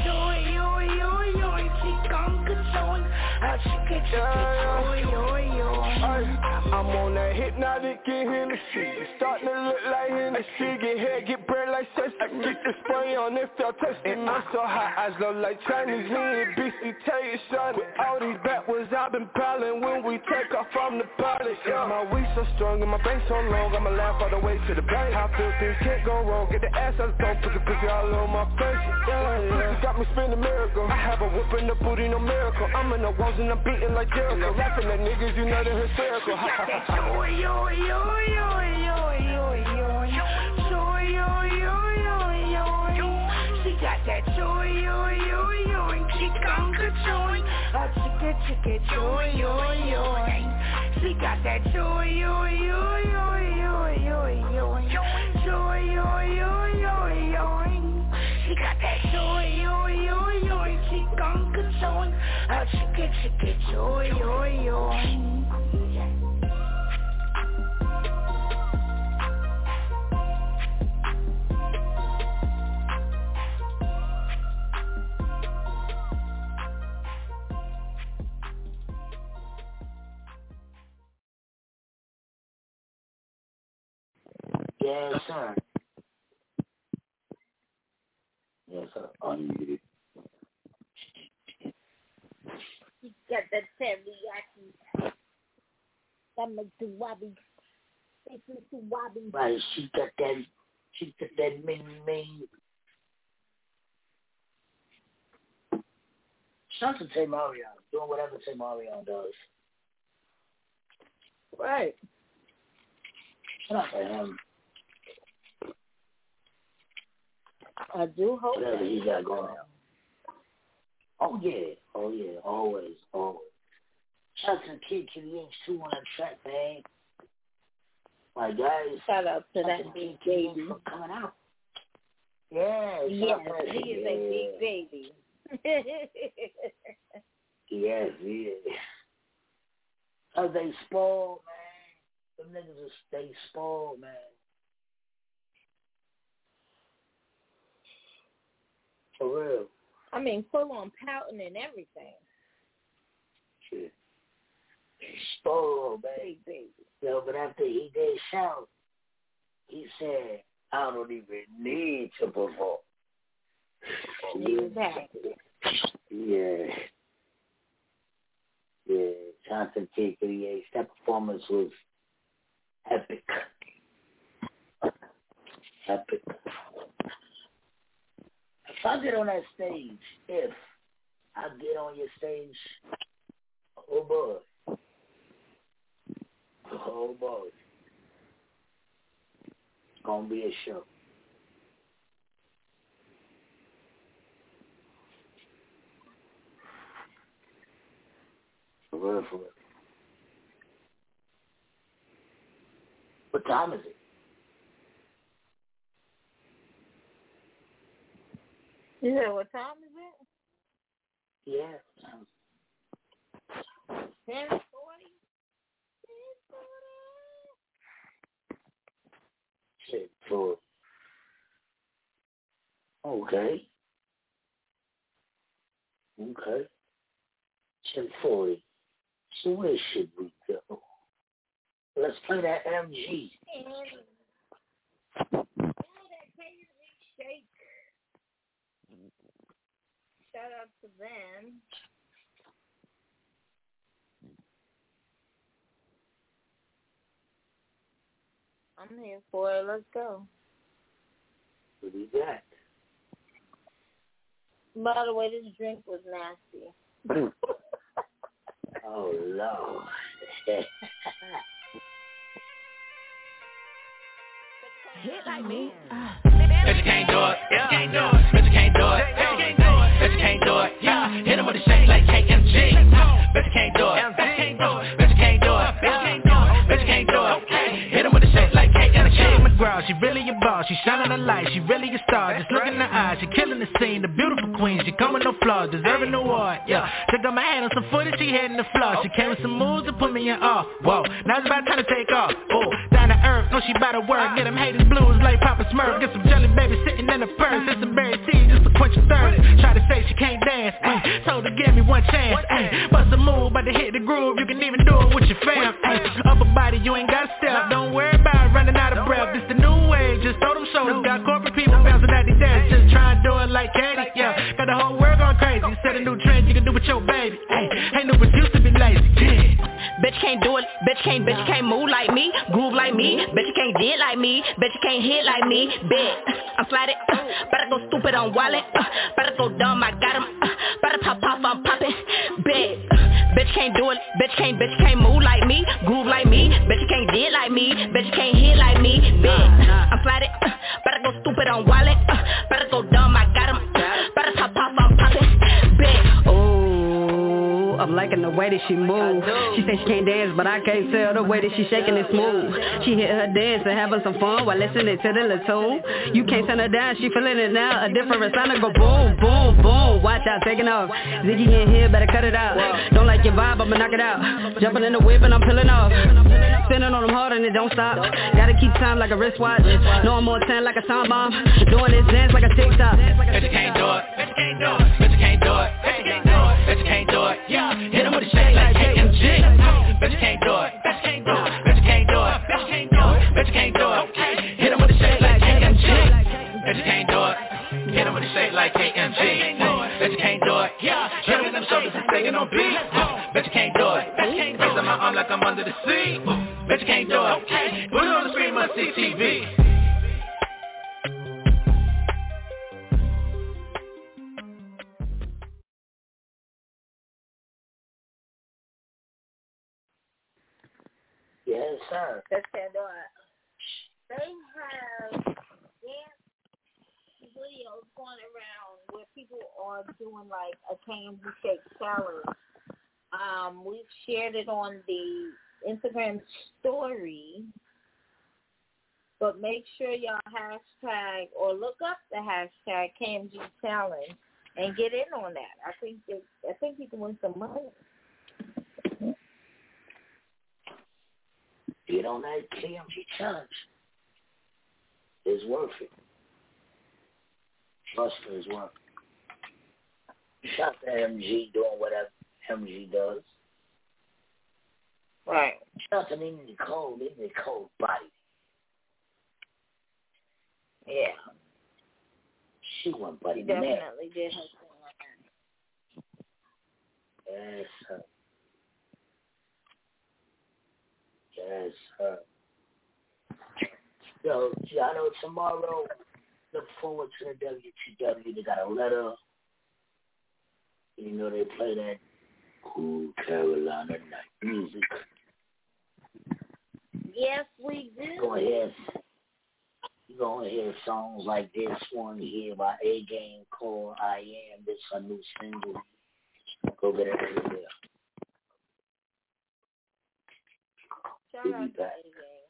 I'm on that out and Hennessy. Starting to look like Hennessy. Get head, get bread like sesame Get the spray on it, felt testing I'm so hot, eyes look like Chinese Me and BC tell you son. With all these backwards I've been piling. When we take off from the pilot yeah. My weed so strong and my bank so long. I'ma laugh all the way to the bank. I feel things can't go wrong. Get the ass out don't put the pussy all on my face. Yeah, yeah. Got me spinning miracle I have a whoop in the booty, no miracle I'm in the songs and I'm beating like Jericho. Rapping at niggas, you know they're hysterical. Yo, yo, yo, yo Yo, yo, She got that joy, yo, yo, joy. A chicka, chicka, joy, yo, yo She got that joy, yo, yo, yo, yo, yo Joy, yo, yo, yo, yo she got that joy, joy, joy, joy she on controlling How she get, she get joy, joy, joy Yes, sir. Yes, sir. Unmuted. You got that teriyaki. That makes you wobbly. Makes you wobbly. Right, she got that, she got that ming ming. Shout to Tay Mario, doing whatever Tay Mario does. Right. Shout out to him. I do hope Whatever that. he got going on. Oh yeah, oh yeah, always, always. Shout out to Kid Inch too on that track, man. My guys. Shout out to that big baby. For coming out. Yeah, Yes, out to that- he is yeah. a big baby. (laughs) (laughs) Yes, yeah. Cause they spoiled, man. Them niggas is they spoiled, man. For real. I mean, full on pouting and everything. Shit. Spoiled. Big baby. Yo, but after he did shout, he said, I don't even need to perform. Exactly. Yeah. Yeah, Johnson T. Creates. That performance was epic. Epic. If I get on that stage, if I get on your stage, oh boy. Oh boy. It's gonna be a show. For. What time is it? You said what time is it? Yeah. Ten forty. Shit, for okay. Okay. Ten forty. So where should we go? Let's play that MG. Shout out to them. I'm here for it. Let's go. What do you got? By the way, this drink was nasty. (laughs) oh Lord. Hit like me. Bet you can't do it, yeah. can't do it. Bet you can't do it, hey. It, yeah. Hit him with a shake like KMG. Bet you can't do it, She really a boss, she shining a light, she really a star. Just look in the eyes, she killing the scene. The beautiful queen, she come with no flaws, deserving an award. Yeah, took out my hand on some footage, she heading the floor. She came with some moves to put me in awe. Whoa, now it's about time to take off. Oh, down to earth, know she about to work. Get them haters blues like Papa Smurf. Get some jelly baby sitting in the purse. Get some berry tea just to quench your thirst. Try to say she can't dance, mm, Told her give me one chance, ayy Bust a move, about to hit the groove. You can even do it with your fam, ayy Upper body, you ain't got to step Don't worry about running out of breath. This the new wave, just throw them shoulders Got corporate people bouncing at the desk Just try and do it like Katie, yeah. Got the whole world going crazy. Set a new trend, you can do with your baby, ayy Ain't no excuse to be lazy, yeah. Bitch can't do it, bitch can't, bitch can't move like me, groove like me, bitch you can't did like me, bitch you can't hit like me, bitch. I'm flatted, uh, better go stupid on wallet, uh, better go dumb, I got him, uh, better pop off, I'm popping, bitch. Bitch can't do it, bitch can't, bitch can't move like me, groove like me, bitch can't did like me, bitch can't hit like me, bitch. I'm flatted, uh, better go stupid on wallet, uh, better go dumb, I got him, better pop off, I'm popping, bitch. I'm liking the way that she move. She say she can't dance, but I can't tell the way that she shaking it smooth. She hit her dance and having some fun while listening to the little. You can't turn her down, she feeling it now. A different sound go boom, boom, boom. Watch out, taking off. Ziggy in here, better cut it out. Don't like your vibe, I'ma knock it out. Jumping in the whip and I'm peeling off. Spinning on them hard and it don't stop. Gotta keep time like a wristwatch. No I'm more 10 like a time bomb. Doing this dance like a TikTok. Bitch, you can't do it. Bitch, you can't do it. Bitch, you can't do it. Bitch, you can't do it. Bitch, you can't do it. Yeah. Hit him with a shake like KMG. Bet you can't do it. Bet you can't do it. Bet you can't do it. Bet you can't do it. Bet you can't do it. Hit him with a shake like KMG. Bet you can't do it. Hit him with a shake like KMG. Bet you can't do it. Yeah. Killing them shoulders and taking on beat. Bet you can't do it. Raising my arm like I'm under the sea. Bet you can't do it. Put it on the screen, must see TV. Yes, sir. That's Pandora. They have dance videos going around where people are doing like a KMG shake challenge. Um, we've shared it on the Instagram story. But make sure y'all hashtag or look up the hashtag KMG challenge and get in on that. I think it, I think you can win some money. Get on that KMG challenge. It's worth it. Trust me, it's worth it. Shout to MG doing whatever MG does. Right. Shout to Nina Nicole. Nina Nicole body. Yeah. She went buddy She definitely did her thing. Yes, sir. Yes, sir. So, y'all know tomorrow, look forward to the WTW. They got a letter. You know, they play that cool Carolina night music. Yes, we do. Go ahead. You gonna hear songs like this one here by A Game called I Am. This a new single. Go get it over there. Shout out be to back. AJ.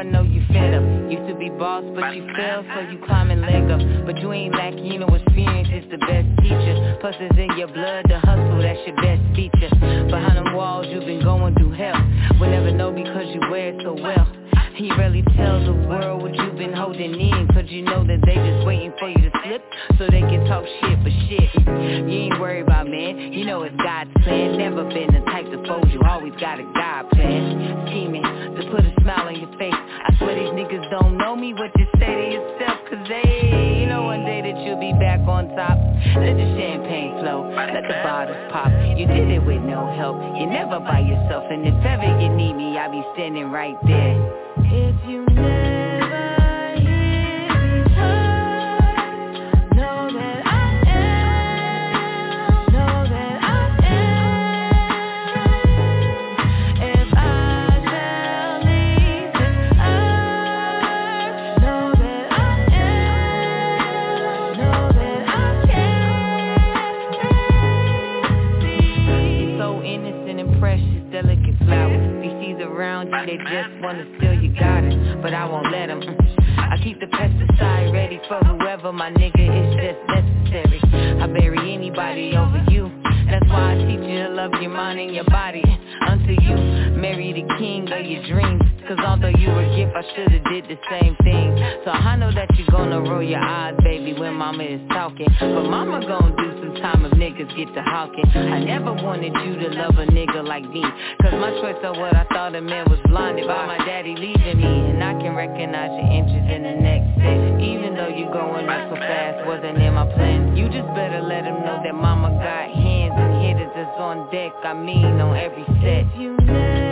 I know you fed up. Used to be boss, but you fell, so you climbing leg up. But you ain't lacking, you know experience is the best teacher. Plus it's in your blood, the hustle, that's your best feature. Behind them walls, you've been going through hell. We'll never know because you wear it so well and you rarely tell the world what you've been holding in Cause you know that they just waiting for you to slip So they can talk shit, but shit. You ain't worried about man, you know it's God's plan. Never been the type to fold you, always got a God plan. Scheming to put a smile on your face. I swear these niggas don't know me, what you say to yourself Cause they, you know one day that you'll be back on top. Let the champagne flow, let the bottles pop. You did it with no help, you're never by yourself. And if ever you need me, I'll be standing right there If you just wanna steal your garden, but I won't let them. I keep the pesticide ready for whoever my nigga is just necessary. I bury anybody over you. That's why I teach you to love your mind and your body Until you marry the king of your dreams Cause although you a gift, I should've did the same thing. So I know that you gonna roll your eyes, baby, when mama is talking. But mama gonna do some time if niggas get to hawking. I never wanted you to love a nigga like me. Cause my choice of what I thought a man was blinded by. My daddy leaving me And I can recognize your interest in the next step Even though you going up so fast, wasn't in my plan. You just better let him know that mama got hands and hitters that's on deck. I mean on every set. You never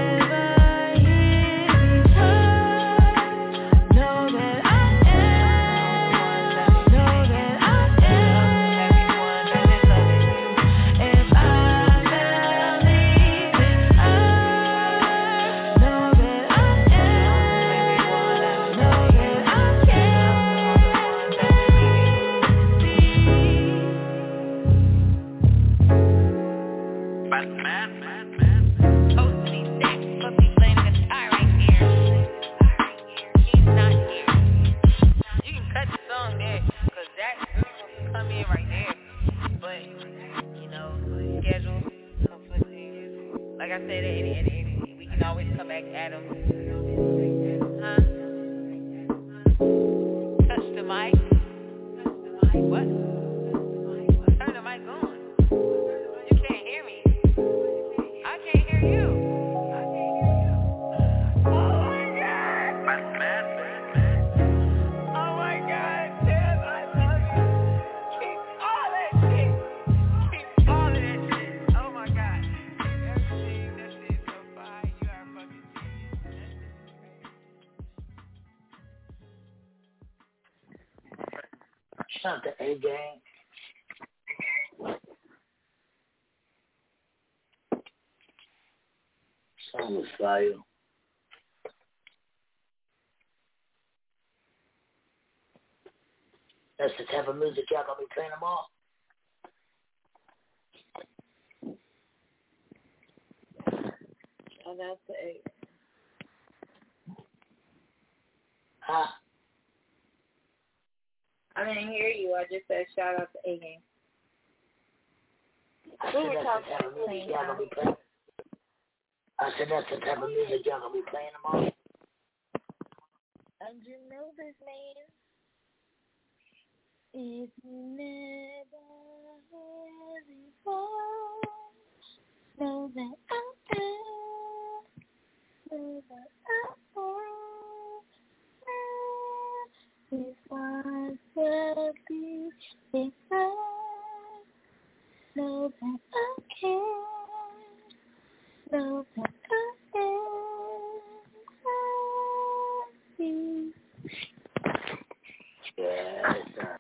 Out Gang. Song was fire. That's the type of music y'all gonna be playing them all. Oh, that's the eight. Huh? I didn't hear you. I just said shout out to A Game. I said that's the type of music y'all gonna be playing. I said that's the type of music y'all gonna be playing tomorrow. And you know this man. If you never had before, know that I am, know that I am. If I will be if I know that I can, know that I am Yes, sir.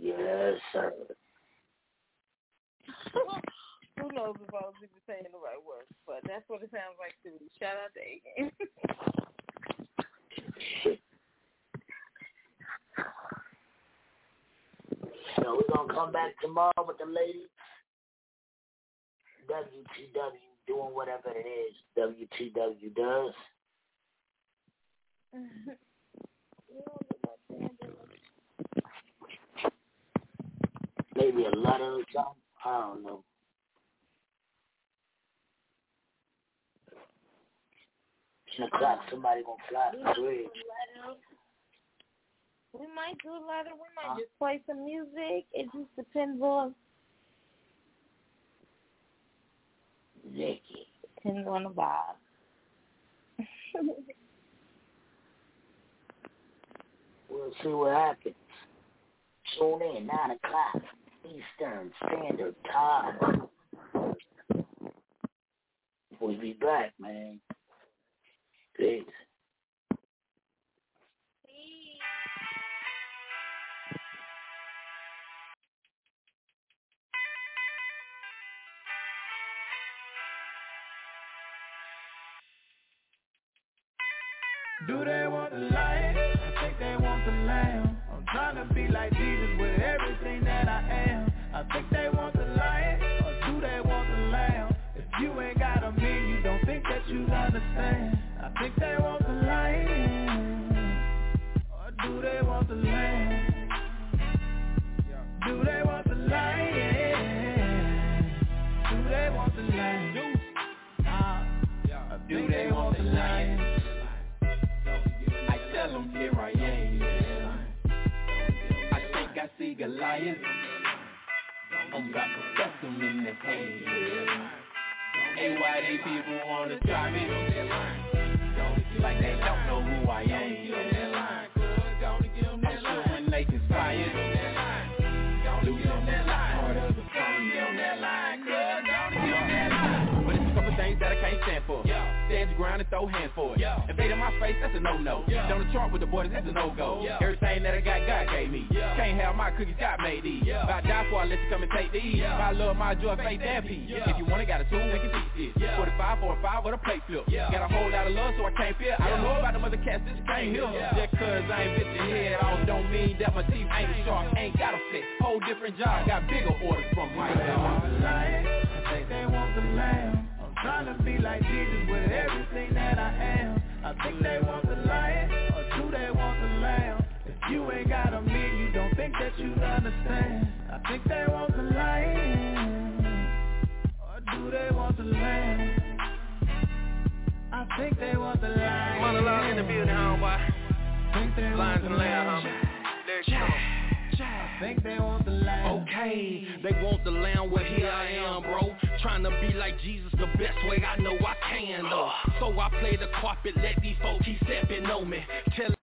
Yes, sir. Who knows if I was even saying the right words, but that's what it sounds like to me. Shout out to A (laughs) Game. So we're gonna come back tomorrow with the ladies. WTW doing whatever it is WTW does. Maybe a letter or something. I don't know. Ten o'clock, somebody gonna fly the bridge. We might do a letter. We might uh, just play some music. It just depends on. Vicky. Depends on the vibe. (laughs) we'll see what happens. Tune in, 9 o'clock, Eastern Standard Time. We'll be back, man. Peace. Do they want the light? I think they want the lamb. I'm trying to be like Jesus with everything that I am. I think they want the light, or do they want the lamb? If you ain't got a mean, you don't think that you understand. I think they want the light, or do they want the lamb? Do they See Goliath. I'm about to them in the head. Hey, why they people wanna try me? Like they don't know who I am. Stand your ground and throw hands for it. Invade in my face, that's a no-no. Down the chart with the boys, that's a no-go. Yeah. Everything that I got, God gave me. Can't have my cookies, God made these. If I die for, I let you come and take these. My love, my joy, faith, and peace. If you want it, got a tool, we can teach this. 45 for a 5 with a plate flip. Got a whole lot of love, so I can't feel. I don't know about them other cats, this can't hear. Just cause I ain't bit your head off, don't mean that my teeth ain't sharp, ain't got a fit. Whole different job, got bigger orders from my God. I think they want the lamb. Trying to be like Jesus with everything that I am. I think they want the lion, or do they want the lamb? If you ain't got a mean, you don't think that you understand. I think they want the lion, or do they want the lamb? I think they want the lion. Monologue in the building, homeboy. Lions and lamb, homie. Let's go. Think they want the lamb. Okay, they want the lamb, well here I am, bro. Trying to be like Jesus the best way I know I can, though. So I play the carpet, let these folks keep stepping on me. Tell